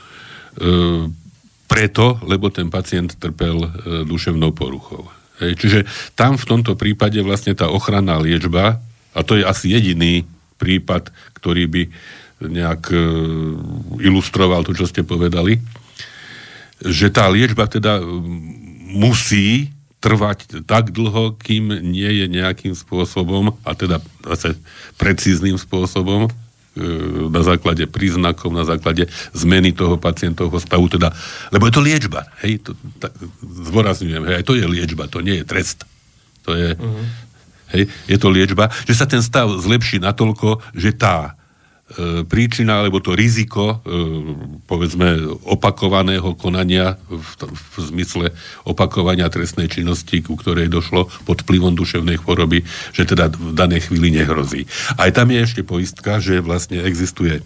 preto, lebo ten pacient trpel e, duševnou poruchou. Hej, čiže tam v tomto prípade vlastne tá ochranná liečba, a to je asi jediný prípad, ktorý by nejak e, ilustroval to, čo ste povedali, že tá liečba teda musí trvať tak dlho, kým nie je nejakým spôsobom, a teda zase precízným spôsobom, na základe príznakov, na základe zmeny toho pacientovho stavu, teda, lebo je to liečba, hej, to, tak, zvorazňujem, hej, aj to je liečba, to nie je trest. To je, uh-huh. hej, je to liečba, že sa ten stav zlepší natoľko, že tá E, príčina alebo to riziko, e, povedzme, opakovaného konania v, v zmysle opakovania trestnej činnosti, ku ktorej došlo pod vplyvom duševnej choroby, že teda v danej chvíli nehrozí. Aj tam je ešte poistka, že vlastne existuje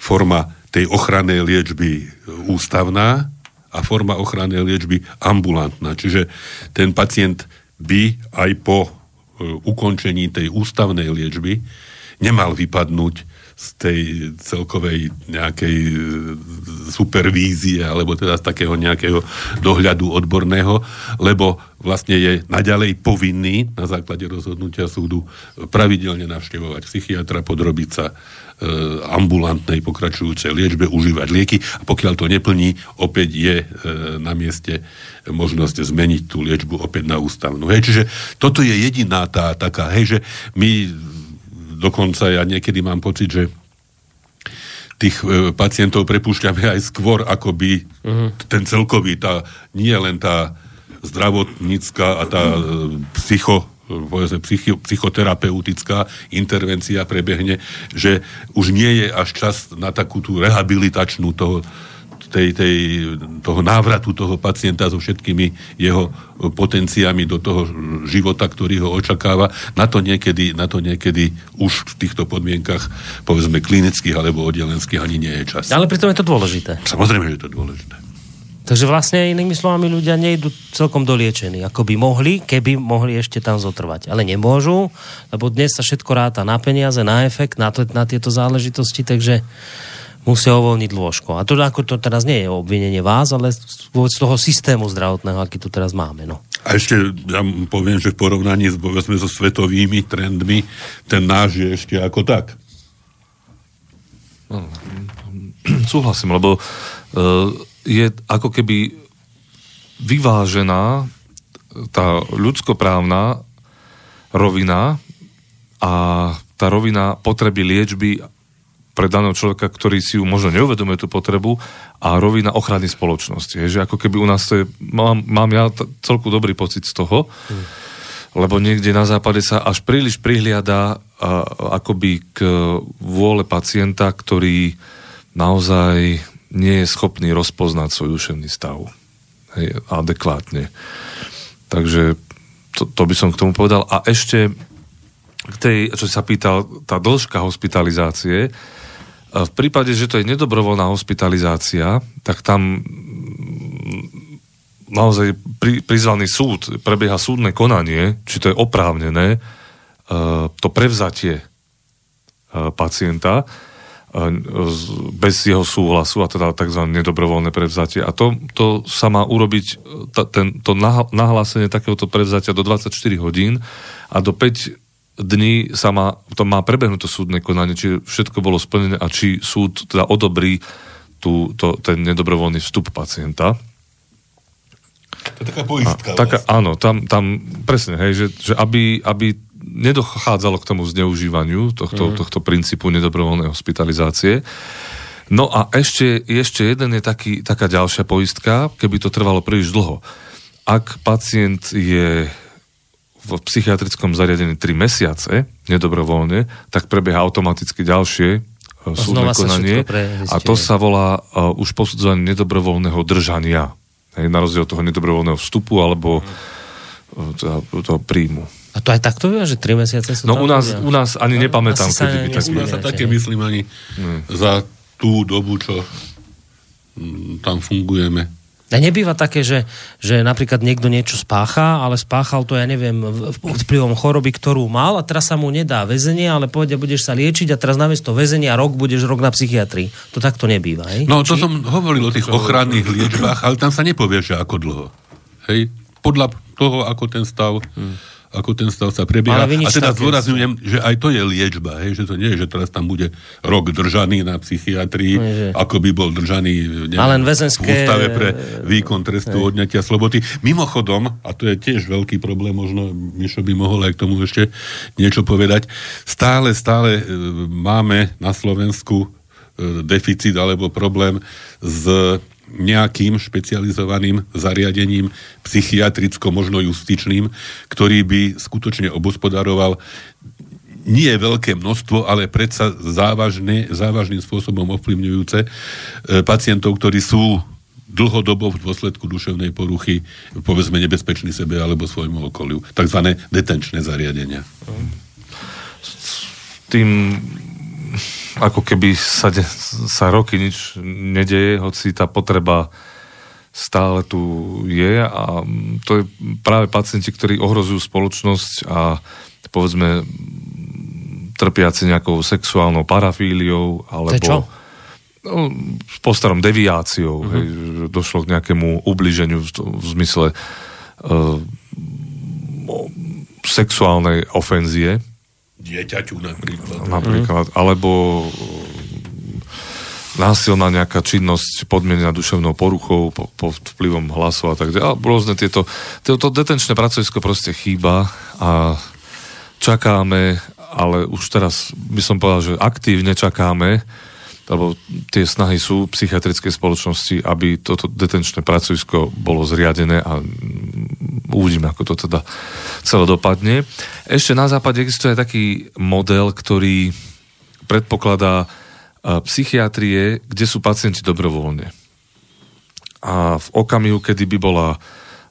forma tej ochrannej liečby ústavná a forma ochrannej liečby ambulantná. Čiže ten pacient by aj po e, ukončení tej ústavnej liečby nemal vypadnúť z tej celkovej nejakej e, supervízie alebo teda z takého nejakého dohľadu odborného, lebo vlastne je naďalej povinný na základe rozhodnutia súdu pravidelne navštevovať psychiatra, podrobiť sa e, ambulantnej pokračujúcej liečbe, užívať lieky a pokiaľ to neplní, opäť je e, na mieste možnosť zmeniť tú liečbu opäť na ústavnú. Hej, čiže toto je jediná tá taká, hej, že my dokonca ja niekedy mám pocit, že tých e, pacientov prepúšťame aj skôr, ako by uh-huh. ten celkový, tá, nie len tá zdravotnícka a tá uh, psycho, povedzme, psychi, psychoterapeutická intervencia prebehne, že už nie je až čas na takú tú rehabilitačnú toho, tej, tej, toho návratu toho pacienta so všetkými jeho potenciami do toho života, ktorý ho očakáva. Na to niekedy, na to niekedy už v týchto podmienkach, povedzme klinických alebo oddelenských, ani nie je čas. Ale pritom je to dôležité. Samozrejme, že je to dôležité. Takže vlastne inými slovami ľudia nejdú celkom doliečení, ako by mohli, keby mohli ešte tam zotrvať. Ale nemôžu, lebo dnes sa všetko ráta na peniaze, na efekt, na, to, na tieto záležitosti, takže musia uvoľniť lôžko. A to, ako to teraz nie je obvinenie vás, ale z toho systému zdravotného, aký tu teraz máme. No. A ešte ja poviem, že v porovnaní s, povedzme, so svetovými trendmi, ten náš je ešte ako tak. No, súhlasím, lebo uh, je ako keby vyvážená tá ľudskoprávna rovina a tá rovina potreby liečby pre daného človeka, ktorý si ju možno neuvedomuje tú potrebu a rovina ochrany spoločnosti. Je, že ako keby u nás to je, mám, mám ja t- celku dobrý pocit z toho, lebo niekde na západe sa až príliš prihliada a, akoby k vôle pacienta, ktorý naozaj nie je schopný rozpoznať svoj duševný stav hej, adekvátne. Takže to, to by som k tomu povedal. A ešte k tej, čo sa pýtal, tá dĺžka hospitalizácie, v prípade, že to je nedobrovoľná hospitalizácia, tak tam mm, naozaj pri, prizvaný súd, prebieha súdne konanie, či to je oprávnené, to prevzatie pacienta bez jeho súhlasu, a teda tzv. nedobrovoľné prevzatie. A to, to sa má urobiť, ta, ten, to nahlásenie takéhoto prevzatia do 24 hodín a do 5 dní sa má, to má prebehnúť to súdne konanie, či všetko bolo splnené a či súd teda odobrí tú, to, ten nedobrovoľný vstup pacienta. To je taká poistka. A, taká, vlastne. Áno, tam, tam presne, hej, že, že aby, aby nedochádzalo k tomu zneužívaniu tohto, mm. tohto princípu nedobrovoľnej hospitalizácie. No a ešte, ešte jeden je taký, taká ďalšia poistka, keby to trvalo príliš dlho. Ak pacient je v psychiatrickom zariadení 3 mesiace nedobrovoľne, tak prebieha automaticky ďalšie e, súdne konanie a to sa volá uh, už posudzovanie nedobrovoľného držania. Hej, na rozdiel toho nedobrovoľného vstupu alebo uh, toho príjmu. A to aj takto vie, že 3 mesiace sú No u nás, u nás ani no, nepamätám, kedy by tak U nás sa také myslím ani hmm. za tú dobu, čo mm, tam fungujeme. A nebýva také, že, že napríklad niekto niečo spácha, ale spáchal to, ja neviem, vplyvom choroby, ktorú mal a teraz sa mu nedá väzenie, ale povedia, budeš sa liečiť a teraz namiesto väzenia rok budeš rok na psychiatrii. To takto nebýva, hej? No, to Či... som hovoril o tých ochranných liečbách, ale tam sa nepovie, že ako dlho. Hej? Podľa toho, ako ten stav... Hmm ako ten stav sa prebieha. A teda zdôrazňujem, že aj to je liečba, hej, že to nie je, že teraz tam bude rok držaný na psychiatrii, no, ako by bol držaný neviem, väzenské... v ústave pre výkon trestu hej. odňatia slobody. Mimochodom, a to je tiež veľký problém, možno Mišo by mohol aj k tomu ešte niečo povedať, stále, stále e, máme na Slovensku e, deficit alebo problém s nejakým špecializovaným zariadením psychiatricko, možno justičným, ktorý by skutočne obospodaroval nie veľké množstvo, ale predsa závažné, závažným spôsobom ovplyvňujúce e, pacientov, ktorí sú dlhodobo v dôsledku duševnej poruchy, povedzme nebezpečný sebe alebo svojmu okoliu. Takzvané detenčné zariadenia. Tým ako keby sa, de, sa roky nič nedeje, hoci tá potreba stále tu je a to je práve pacienti, ktorí ohrozujú spoločnosť a povedzme trpiaci nejakou sexuálnou parafíliou alebo No, po starom deviáciou, uh-huh. hej, že došlo k nejakému ubliženiu v, v zmysle uh, sexuálnej ofenzie dieťaťu napríklad. Napríklad, mm. alebo násilná nejaká činnosť podmienená duševnou poruchou, po, po vplyvom hlasov a tak ďalej. Rôzne tieto, tieto detenčné pracovisko proste chýba a čakáme, ale už teraz by som povedal, že aktívne čakáme, lebo tie snahy sú psychiatrickej spoločnosti, aby toto detenčné pracovisko bolo zriadené a uvidíme, ako to teda celé dopadne. Ešte na západe existuje taký model, ktorý predpokladá psychiatrie, kde sú pacienti dobrovoľne. A v okamihu, kedy by bola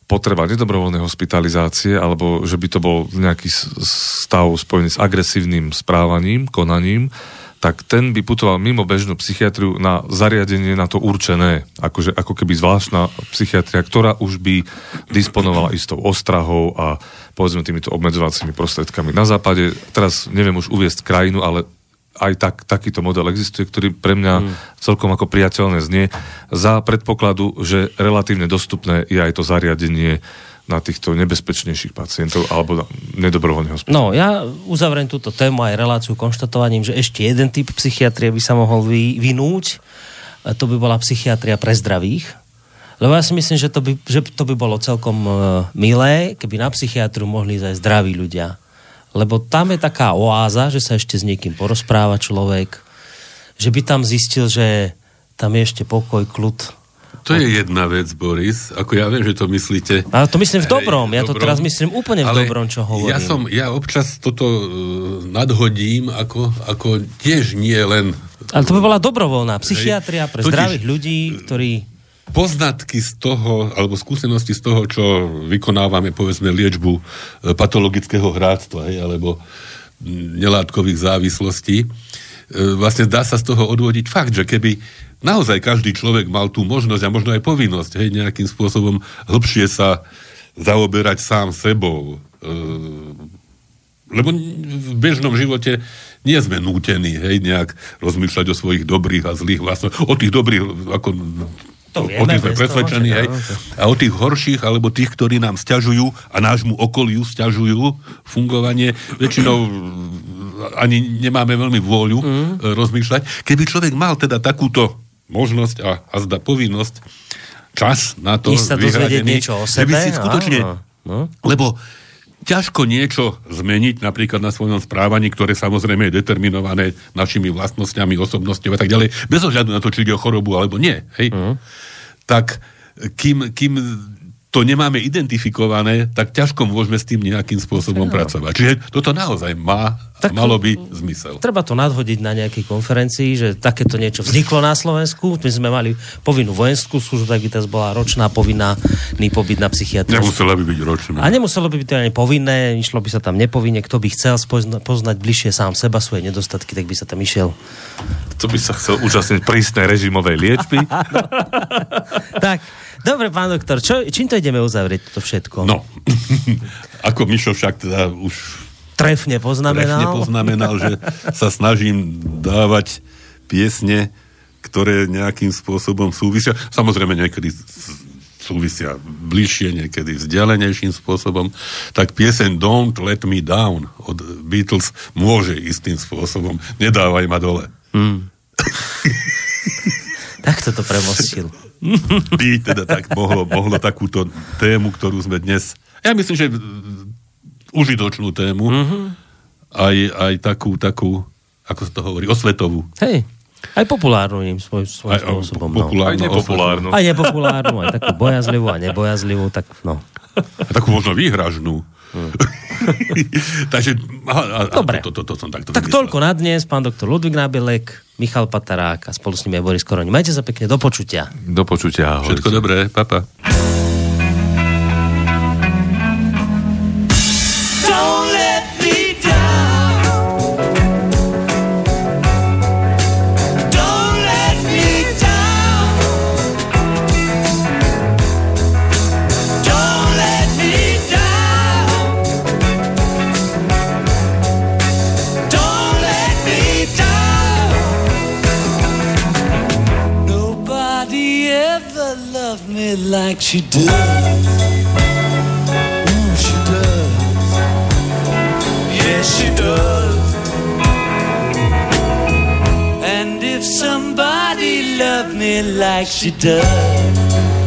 potreba nedobrovoľnej hospitalizácie, alebo že by to bol nejaký stav spojený s agresívnym správaním, konaním, tak ten by putoval mimo bežnú psychiatriu na zariadenie na to určené, akože, ako keby zvláštna psychiatria, ktorá už by disponovala istou ostrahou a povedzme týmito obmedzovacími prostredkami. Na západe, teraz neviem už uviesť krajinu, ale aj tak, takýto model existuje, ktorý pre mňa hmm. celkom ako priateľné znie, za predpokladu, že relatívne dostupné je aj to zariadenie na týchto nebezpečnejších pacientov alebo na nedobrovoľne No, ja uzavriem túto tému aj reláciu konštatovaním, že ešte jeden typ psychiatrie by sa mohol vy, vynúť. To by bola psychiatria pre zdravých. Lebo ja si myslím, že to by, že to by bolo celkom uh, milé, keby na psychiatru mohli ísť aj zdraví ľudia. Lebo tam je taká oáza, že sa ešte s niekým porozpráva človek, že by tam zistil, že tam je ešte pokoj, kľud, to je jedna vec, Boris. Ako ja viem, že to myslíte... Ale to myslím v dobrom. Ja to teraz myslím úplne v dobrom, čo hovorím. Ja, som, ja občas toto uh, nadhodím, ako, ako tiež nie len... Ale to by bola dobrovoľná psychiatria pre Totiž, zdravých ľudí, ktorí... Poznatky z toho, alebo skúsenosti z toho, čo vykonávame, povedzme, liečbu e, patologického hráctva, hej, alebo nelátkových závislostí, e, vlastne dá sa z toho odvodiť fakt, že keby naozaj každý človek mal tú možnosť a možno aj povinnosť, hej, nejakým spôsobom hĺbšie sa zaoberať sám sebou. E, lebo v bežnom živote nie sme nútení, hej, nejak rozmýšľať o svojich dobrých a zlých vlastnostiach. O tých dobrých, ako to vieme, o tých sme presvedčení, hej. A o tých horších, alebo tých, ktorí nám stiažujú a nášmu okoliu stiažujú fungovanie, väčšinou ani nemáme veľmi vôľu mm. rozmýšľať. Keby človek mal teda takúto možnosť a, a zda povinnosť, čas na to sa vyhradený, niečo o sebe, si skutočne, áno, no. lebo ťažko niečo zmeniť napríklad na svojom správaní, ktoré samozrejme je determinované našimi vlastnosťami, osobnosťou a tak ďalej, bez ohľadu na to, či ide o chorobu alebo nie. Hej? Uh-huh. Tak kým, kým to nemáme identifikované, tak ťažko môžeme s tým nejakým spôsobom no. pracovať. Čiže toto naozaj má, tak malo by zmysel. Treba to nadhodiť na nejakej konferencii, že takéto niečo vzniklo na Slovensku. My sme mali povinnú vojenskú službu, tak by teraz bola ročná povinná pobyt na psychiatriu. Nemusela by byť ročná. A nemuselo by byť to ani povinné, išlo by sa tam nepovinne. Kto by chcel poznať bližšie sám seba, svoje nedostatky, tak by sa tam išiel. Kto by sa chcel účastniť prísnej režimovej liečby? no. tak, Dobre, pán doktor, čo, čím to ideme uzavrieť to všetko? No, ako Mišo však teda už trefne poznamenal, trefne poznamenal že sa snažím dávať piesne, ktoré nejakým spôsobom súvisia. Samozrejme niekedy súvisia bližšie, niekedy vzdialenejším spôsobom, tak pieseň Don't Let Me Down od Beatles môže istým spôsobom Nedávaj ma dole. Mm. tak to premostil by teda tak mohlo, mohlo takúto tému, ktorú sme dnes, ja myslím, že užitočnú tému, mm-hmm. aj, aj takú, takú, ako sa to hovorí, osvetovú. Hej, aj populárnu im svoj, svojím aj, spôsobom. No. Populárnu, aj nepopulárnu. Aj nepopulárnu, aj takú bojazlivú a nebojazlivú, tak no. A takú možno výhražnú. Takže, aha, a, Dobre. To, to, to, to som takto Tak vymyslel. toľko na dnes, pán doktor Ludvík Nábelek, Michal Patarák a spolu s nimi je Boris Koroni. Majte sa pekne, do počutia. Do počutia, ahojte. Všetko dobré, papa. like she does. Mm, she does. Yes, she does. And if somebody loved me like she does.